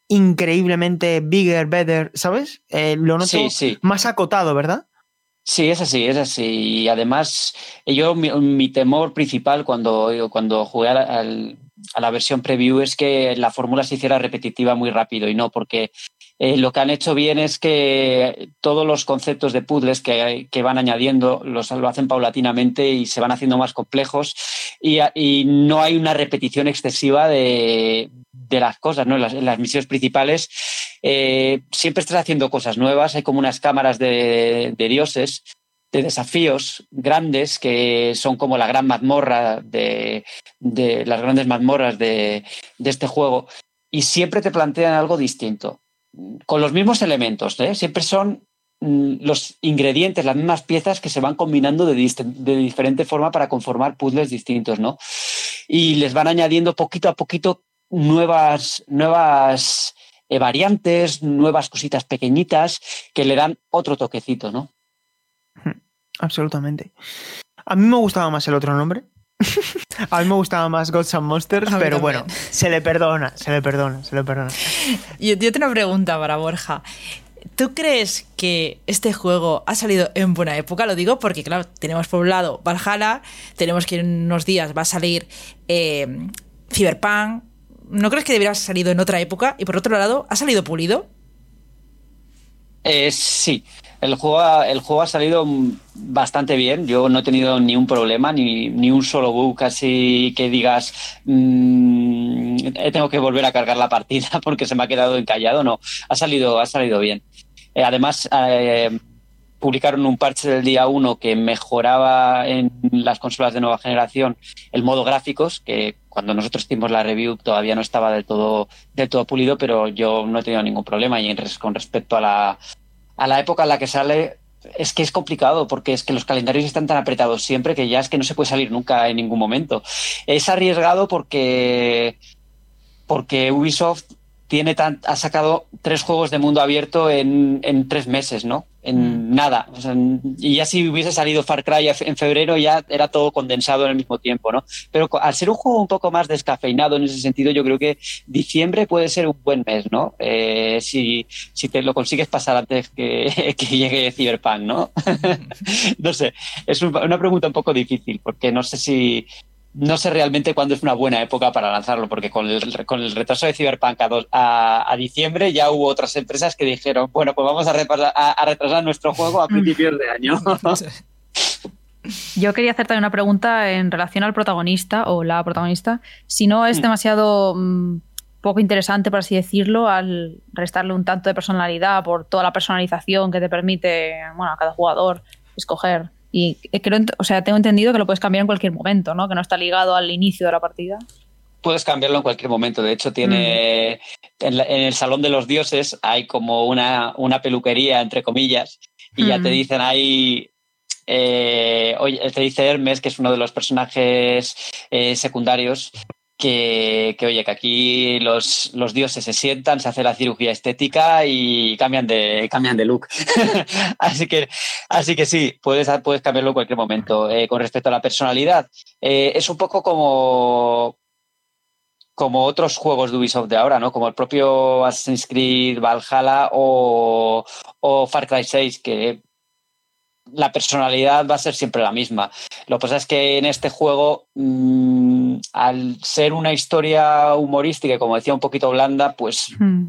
increíblemente bigger, better, ¿sabes? Eh, lo noto Sí, sí. más acotado, ¿verdad? Sí, es así, es así. Y además, yo mi, mi temor principal cuando, cuando jugué al- al- a la versión preview es que la fórmula se hiciera repetitiva muy rápido y no, porque eh, lo que han hecho bien es que todos los conceptos de puzzles que, van añadiendo los, lo hacen paulatinamente y se van haciendo más complejos. Y, no hay una repetición excesiva de, las cosas, ¿no? En las, las misiones principales eh, siempre estás haciendo cosas nuevas, hay como unas cámaras de, dioses, de desafíos grandes que son como la gran mazmorra de, las grandes mazmorras de este juego. Y siempre te plantean algo distinto, con los mismos elementos, ¿eh? siempre son mm, los ingredientes, las mismas piezas que se van combinando de, diferente forma para conformar puzzles distintos, ¿no? Y les van añadiendo poquito a poquito nuevas, nuevas eh, variantes, nuevas cositas pequeñitas que le dan otro toquecito, ¿no? Absolutamente. A mí me gustaba más el otro nombre. A mí me gustaba más Gods and Monsters, pero también. bueno, se le perdona, se le perdona, se le perdona. Yo, yo tengo una pregunta para Borja. ¿Tú crees que este juego ha salido en buena época? Lo digo porque, claro, tenemos por un lado Valhalla, tenemos que en unos días va a salir eh, Cyberpunk. ¿No crees que debería haber salido en otra época? Y por otro lado, ¿ha salido pulido? Eh, sí, el juego, ha, salido bastante bien. Yo no he tenido ni un problema, ni, ni un solo bug así que digas mm, eh, tengo que volver a cargar la partida porque se me ha quedado encallado. No, ha salido, ha salido bien. Eh, además, eh, publicaron un parche del día 1 que mejoraba en las consolas de nueva generación el modo gráficos, que cuando nosotros hicimos la review todavía no estaba del todo, del todo pulido, pero yo no he tenido ningún problema. Y con respecto a la, a la época en la que sale, es que es complicado, porque es que los calendarios están tan apretados siempre que ya es que no se puede salir nunca en ningún momento. Es arriesgado porque, porque Ubisoft tiene tan, ha sacado tres juegos de mundo abierto en, en tres meses, ¿no? En nada. O sea, en- y ya si hubiese salido Far Cry en febrero ya era todo condensado en el mismo tiempo, ¿no? Pero al ser un juego un poco más descafeinado en ese sentido, yo creo que diciembre puede ser un buen mes, ¿no? Eh, si, si te lo consigues pasar antes que, que llegue Cyberpunk, ¿no? no sé, es un- una pregunta un poco difícil, porque no sé si, no sé realmente cuándo es una buena época para lanzarlo, porque con el, con el retraso de Cyberpunk a, dos- a- a diciembre ya hubo otras empresas que dijeron, bueno, pues vamos a, repasar- a- a retrasar nuestro juego a principios de año. Yo quería hacer también una pregunta en relación al protagonista o la protagonista. Si no es Mm. demasiado mm, poco interesante, por así decirlo, al restarle un tanto de personalidad por toda la personalización que te permite bueno, a cada jugador escoger. Y creo, o sea, tengo entendido que lo puedes cambiar en cualquier momento, ¿no? Que no está ligado al inicio de la partida. Puedes cambiarlo en cualquier momento. De hecho, tiene en, la- en el Salón de los Dioses hay como una, una peluquería, entre comillas, y ya Mm. te dicen ahí. eh, oye, te dice Hermes, que es uno de los personajes eh, secundarios, que, oye, que aquí los, los dioses se sientan, se hace la cirugía estética y cambian de, cambian de look. así, que, así que sí, puedes, puedes cambiarlo en cualquier momento. Eh, con respecto a la personalidad, eh, es un poco como, como otros juegos de Ubisoft de ahora, ¿no? Como el propio Assassin's Creed Valhalla o, o Far Cry 6, que la personalidad va a ser siempre la misma. Lo que pasa es que en este juego, mmm, al ser una historia humorística, y como decía, un poquito blanda, pues Mm.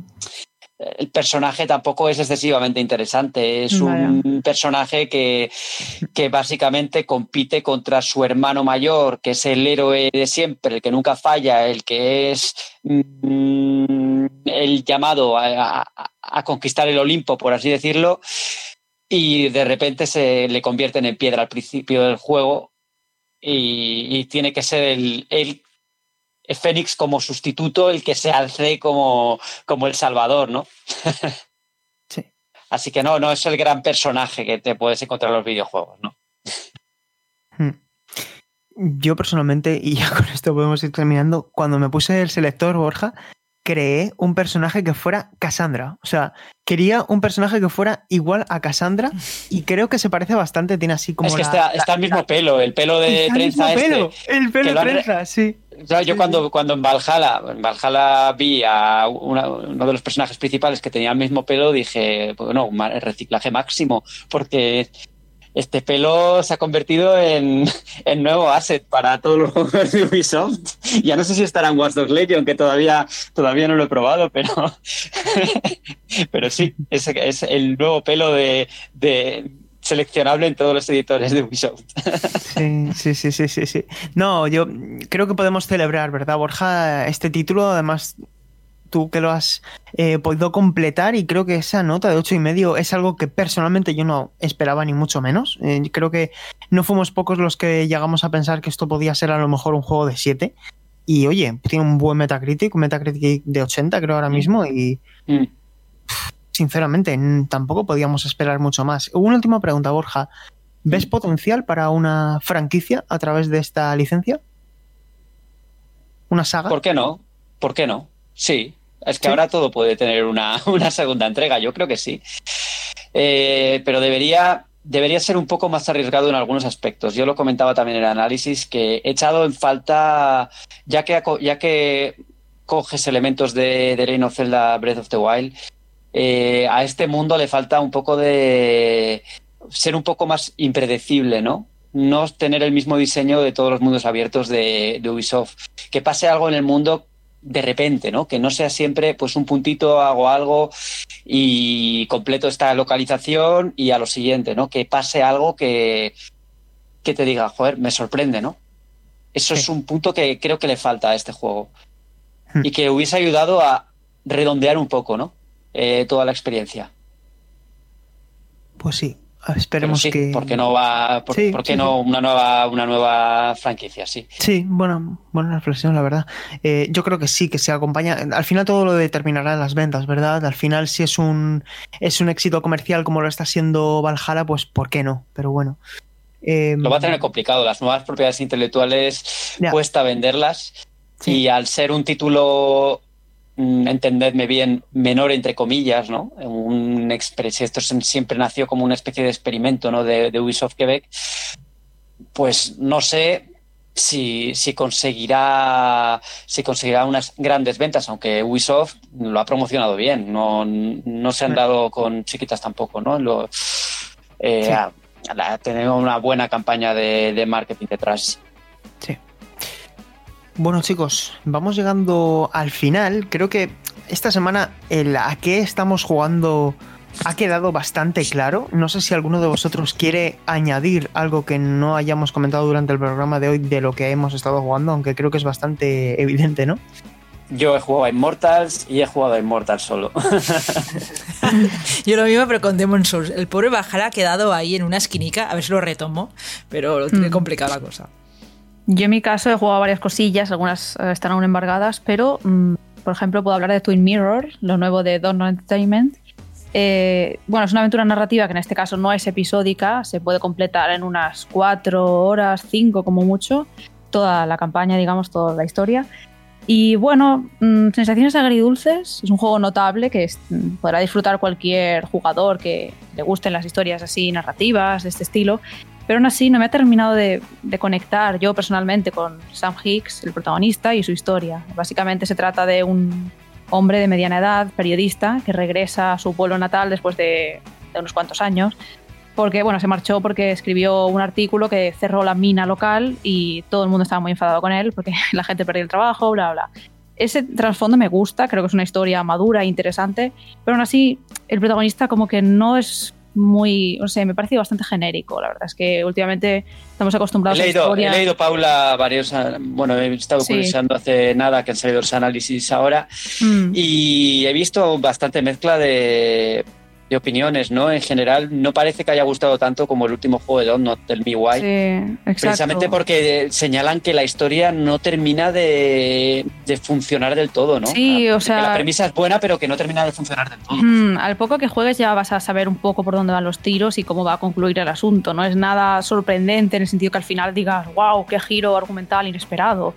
el personaje tampoco es excesivamente interesante. Es Vaya. un personaje que, que básicamente compite contra su hermano mayor, que es el héroe de siempre, el que nunca falla, el que es mm, el llamado a, a- a conquistar el Olimpo, por así decirlo, y de repente se le convierten en piedra al principio del juego y, y tiene que ser el, el Fénix como sustituto, el que se alce como, como el Salvador, ¿no? Sí. Así que no, no es el gran personaje que te puedes encontrar en los videojuegos, ¿no? Hmm. Yo personalmente, y ya con esto podemos ir terminando, cuando me puse el selector, Borja, creé un personaje que fuera Cassandra. O sea, quería un personaje que fuera igual a Cassandra y creo que se parece bastante, tiene así como es que la- está, la- el mismo pelo, el pelo de el trenza este. pelo, el pelo que lo han re- trenza, sí. yo cuando, cuando en Valhalla, en Valhalla vi a uno de los personajes principales que tenía el mismo pelo, dije, bueno, reciclaje máximo, porque este pelo se ha convertido en, en, nuevo asset para todos los juegos de Ubisoft. Ya no sé si estará en Watch Dogs Legion, que todavía, todavía no lo he probado, pero, pero sí, es, es el nuevo pelo de, de seleccionable en todos los editores de Ubisoft. Sí, sí, sí, sí, sí. No, yo creo que podemos celebrar, ¿verdad, Borja? Este título, además, tú que lo has eh, podido completar y creo que esa nota de ocho y medio es algo que personalmente yo no esperaba ni mucho menos. Eh, creo que no fuimos pocos los que llegamos a pensar que esto podía ser a lo mejor un juego de 7. Y oye, tiene un buen Metacritic, un Metacritic de 80 creo ahora mismo y... Mm sinceramente, tampoco podíamos esperar mucho más. Una última pregunta, Borja. ¿Ves potencial para una franquicia a través de esta licencia? ¿Una saga? ¿Por qué no? ¿Por qué no? Sí. Es que ahora todo puede tener una, segunda entrega, yo creo que sí. Eh, pero debería, debería ser un poco más arriesgado en algunos aspectos. Yo lo comentaba también en el análisis, que he echado en falta, ya que, ya que coges elementos de, de Reign of Zelda Breath of the Wild, eh, a este mundo le falta un poco de ser un poco más impredecible, ¿no? No tener el mismo diseño de todos los mundos abiertos de, Ubisoft. Que pase algo en el mundo de repente, ¿no? Que no sea siempre pues un puntito, hago algo y completo esta localización y a lo siguiente, ¿no? Que pase algo que, que te diga, joder, me sorprende, ¿no? Eso es un punto que creo que le falta a este juego. Hmm. Y que hubiese ayudado a redondear un poco, ¿no? Eh, toda la experiencia. Pues sí, esperemos que. ¿Por qué no va? Por, qué no una nueva, una nueva franquicia? Sí. Sí, bueno, buena reflexión, la verdad. Eh, yo creo que sí, que se acompaña. Al final todo lo determinará las ventas, ¿verdad? Al final, si es un es un éxito comercial como lo está siendo Valhalla, pues ¿por qué no? Pero bueno. Em, lo va a tener complicado. Las nuevas propiedades intelectuales cuesta venderlas. Y al ser un título entendedme bien, menor entre comillas, ¿no? Un esto siempre nació como una especie de experimento, ¿no? De, Ubisoft Quebec. Pues no sé si, si, conseguirá si conseguirá unas grandes ventas, aunque Ubisoft lo ha promocionado bien, no, no se han dado con chiquitas tampoco, ¿no? Lo, eh, tenemos una buena campaña de, de marketing detrás. Sí. Bueno chicos, vamos llegando al final. Creo que esta semana el a qué estamos jugando ha quedado bastante claro. No sé si alguno de vosotros quiere añadir algo que no hayamos comentado durante el programa de hoy de lo que hemos estado jugando, aunque creo que es bastante evidente, ¿no? Yo he jugado a Immortals y he jugado a Immortals solo. Yo lo mismo, pero con Demon Souls. El pobre Bajara ha quedado ahí en una esquinica, a ver si lo retomo, pero lo tiene mm. complicada la cosa. Yo en mi caso he jugado varias cosillas, algunas eh, están aún embargadas, pero mm, por ejemplo puedo hablar de Twin Mirror, lo nuevo de Dawn Entertainment. Eh, bueno, es una aventura narrativa que en este caso no es episódica, se puede completar en unas cuatro horas, cinco como mucho, toda la campaña, digamos, toda la historia. Y bueno, mm, sensaciones agridulces, es un juego notable que mm, podrá disfrutar cualquier jugador que le gusten las historias así narrativas de este estilo pero aún así no me ha terminado de, conectar yo personalmente con Sam Hicks, el protagonista, y su historia. Básicamente se trata de un hombre de mediana edad, periodista, que regresa a su pueblo natal después de, unos cuantos años, porque bueno, se marchó porque escribió un artículo que cerró la mina local y todo el mundo estaba muy enfadado con él porque la gente perdió el trabajo, bla, bla. Ese trasfondo me gusta, creo que es una historia madura e interesante, pero aún así el protagonista como que no es muy, o sea, me parece bastante genérico. La verdad es que últimamente estamos acostumbrados he leído, a. He leído, Paula, varios, bueno, he estado sí. hace nada que han salido los análisis ahora mm. y he visto bastante mezcla de de opiniones, ¿no? En general, no parece que haya gustado tanto como el último juego de Don't del Why. Sí. Precisamente porque señalan que la historia no termina de, funcionar del todo, ¿no? Sí, o sea. Que la premisa es buena, pero que no termina de funcionar del todo. Mm, al poco que juegues ya vas a saber un poco por dónde van los tiros y cómo va a concluir el asunto. No es nada sorprendente en el sentido que al final digas, wow, qué giro argumental inesperado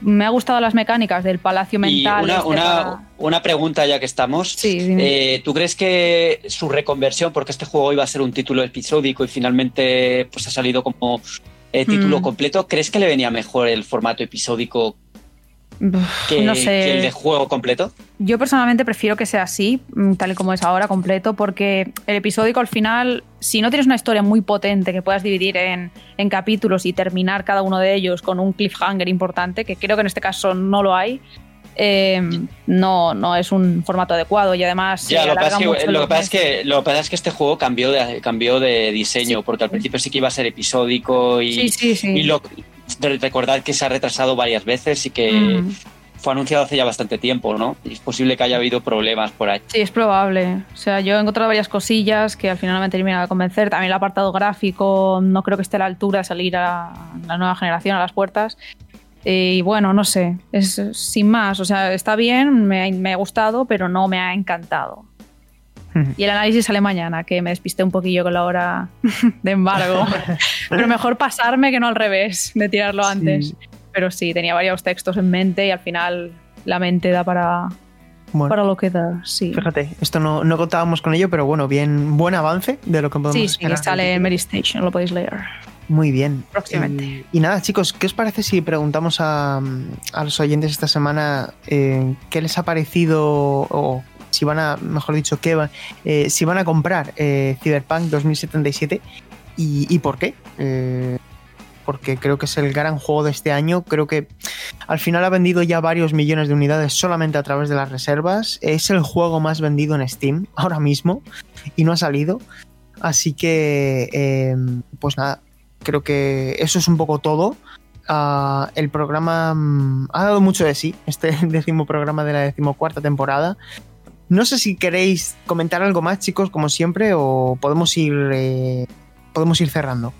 me ha gustado las mecánicas del palacio mental. Y una, este pregunta ya que estamos. Eh, ¿Tú crees que su reconversión, porque este juego iba a ser un título episódico y finalmente pues ha salido como eh, título Mm. completo, ¿crees que le venía mejor el formato episódico que, no sé. que el de juego completo? Yo personalmente prefiero que sea así, mm, tal y como es ahora, completo, porque el episódico al final, si no tienes una historia muy potente que puedas dividir en, en capítulos y terminar cada uno de ellos con un cliffhanger importante, que creo que en este caso no lo hay, eh, no, no es un formato adecuado y además Ya, lo que, pasa es que, lo, que pasa es que, lo que pasa es que este juego cambió de, cambió de diseño, porque al principio sí que iba a ser episódico y, Sí, sí, sí. y lo, recordad que se ha retrasado varias veces y que Mm. fue anunciado hace ya bastante tiempo, ¿no? Y es posible que haya habido problemas por ahí. Sí, es probable. O sea, yo he encontrado varias cosillas que al final no me han terminado de convencer. También el apartado gráfico no creo que esté a la altura de salir a la nueva generación a las puertas. Eh, Y bueno, no sé, es sin más. O sea, está bien, me ha, me ha gustado, pero no me ha encantado. Y el análisis sale mañana, que me despisté un poquillo con la hora de embargo. pero mejor pasarme que no al revés, de tirarlo antes. Pero sí, tenía varios textos en mente y al final la mente da para, Bueno, para lo que da. Sí. fíjate, esto no, no contábamos con ello, pero bueno, bien, buen avance de lo que podemos Sí, sí, sale en Mary Station, lo podéis leer. Muy bien. Próximamente. Y, y nada, chicos, ¿qué os parece si preguntamos a, a los oyentes esta semana eh, qué les ha parecido o si van a, mejor dicho, qué va- eh, si van a comprar eh, Cyberpunk 2077 y, y por qué? Eh, porque creo que es el gran juego de este año. Creo que al final ha vendido ya varios millones de unidades solamente a través de las reservas. Es el juego más vendido en Steam ahora mismo y no ha salido. Así que, eh, pues nada, creo que eso es un poco todo. Ah, el programa mm, ha dado mucho de sí, este décimo programa de la decimocuarta temporada. No sé si queréis comentar algo más, chicos, como siempre, o podemos ir, eh, podemos ir cerrando.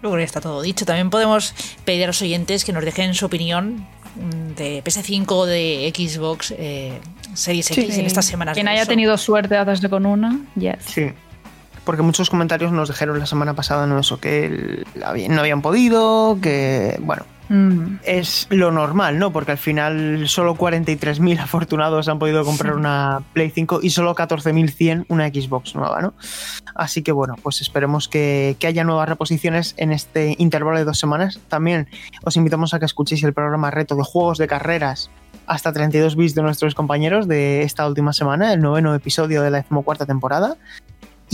Luego ya está todo dicho. También podemos pedir a los oyentes que nos dejen su opinión mm, de PS5 o de Xbox eh, Series X en estas semanas. Quien haya tenido suerte de hacerse con una, yes. Sí. Porque muchos comentarios nos dijeron la semana pasada, no eso, que no habían podido, que, bueno, Mm. es lo normal, ¿no? Porque al final solo 43.000 afortunados han podido comprar una Play 5 y solo 14.100 una Xbox nueva, ¿no? Así que bueno, pues esperemos que, que haya nuevas reposiciones en este intervalo de dos semanas. También os invitamos a que escuchéis el programa reto de juegos de carreras hasta 32 bits de nuestros compañeros de esta última semana, el noveno episodio de la decimocuarta temporada.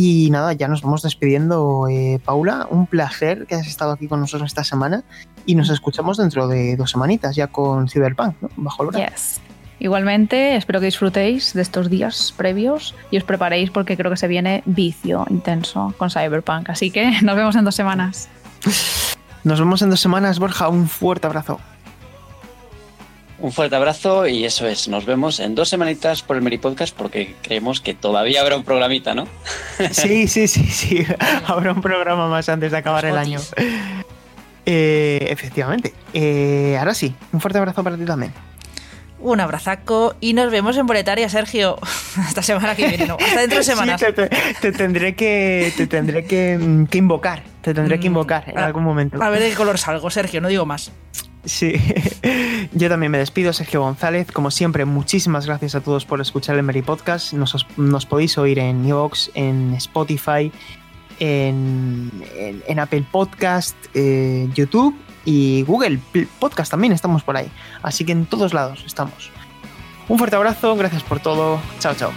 Y nada, ya nos vamos despidiendo, eh, Paula. Un placer que hayas estado aquí con nosotros esta semana y nos escuchamos dentro de dos semanitas ya con Cyberpunk, ¿no? Bajo el brazo. Yes. Igualmente, espero que disfrutéis de estos días previos y os preparéis porque creo que se viene vicio intenso con Cyberpunk. Así que nos vemos en dos semanas. Nos vemos en dos semanas, Borja. Un fuerte abrazo. Un fuerte abrazo y eso es. Nos vemos en dos semanitas por el Meri Podcast porque creemos que todavía habrá un programita, ¿no? Sí, sí, sí, sí. Habrá un programa más antes de acabar el año. Eh, efectivamente. Eh, ahora sí, un fuerte abrazo para ti también. Un abrazaco y nos vemos en Boletaria, Sergio. Hasta semana que viene, no. Hasta dentro de semanas. Sí, te, te- te tendré que te tendré que, mm, que invocar. Te tendré que Mm, invocar en a- algún momento. A ver de qué color salgo, Sergio, no digo más. Sí, yo también me despido, Sergio González. Como siempre, muchísimas gracias a todos por escuchar el Mary Podcast. Nos, os- nos podéis oír en Evox, en Spotify, en Apple Podcast, eh, YouTube y Google Podcast también estamos por ahí. Así que en todos lados estamos. Un fuerte abrazo, gracias por todo. Chao, chao.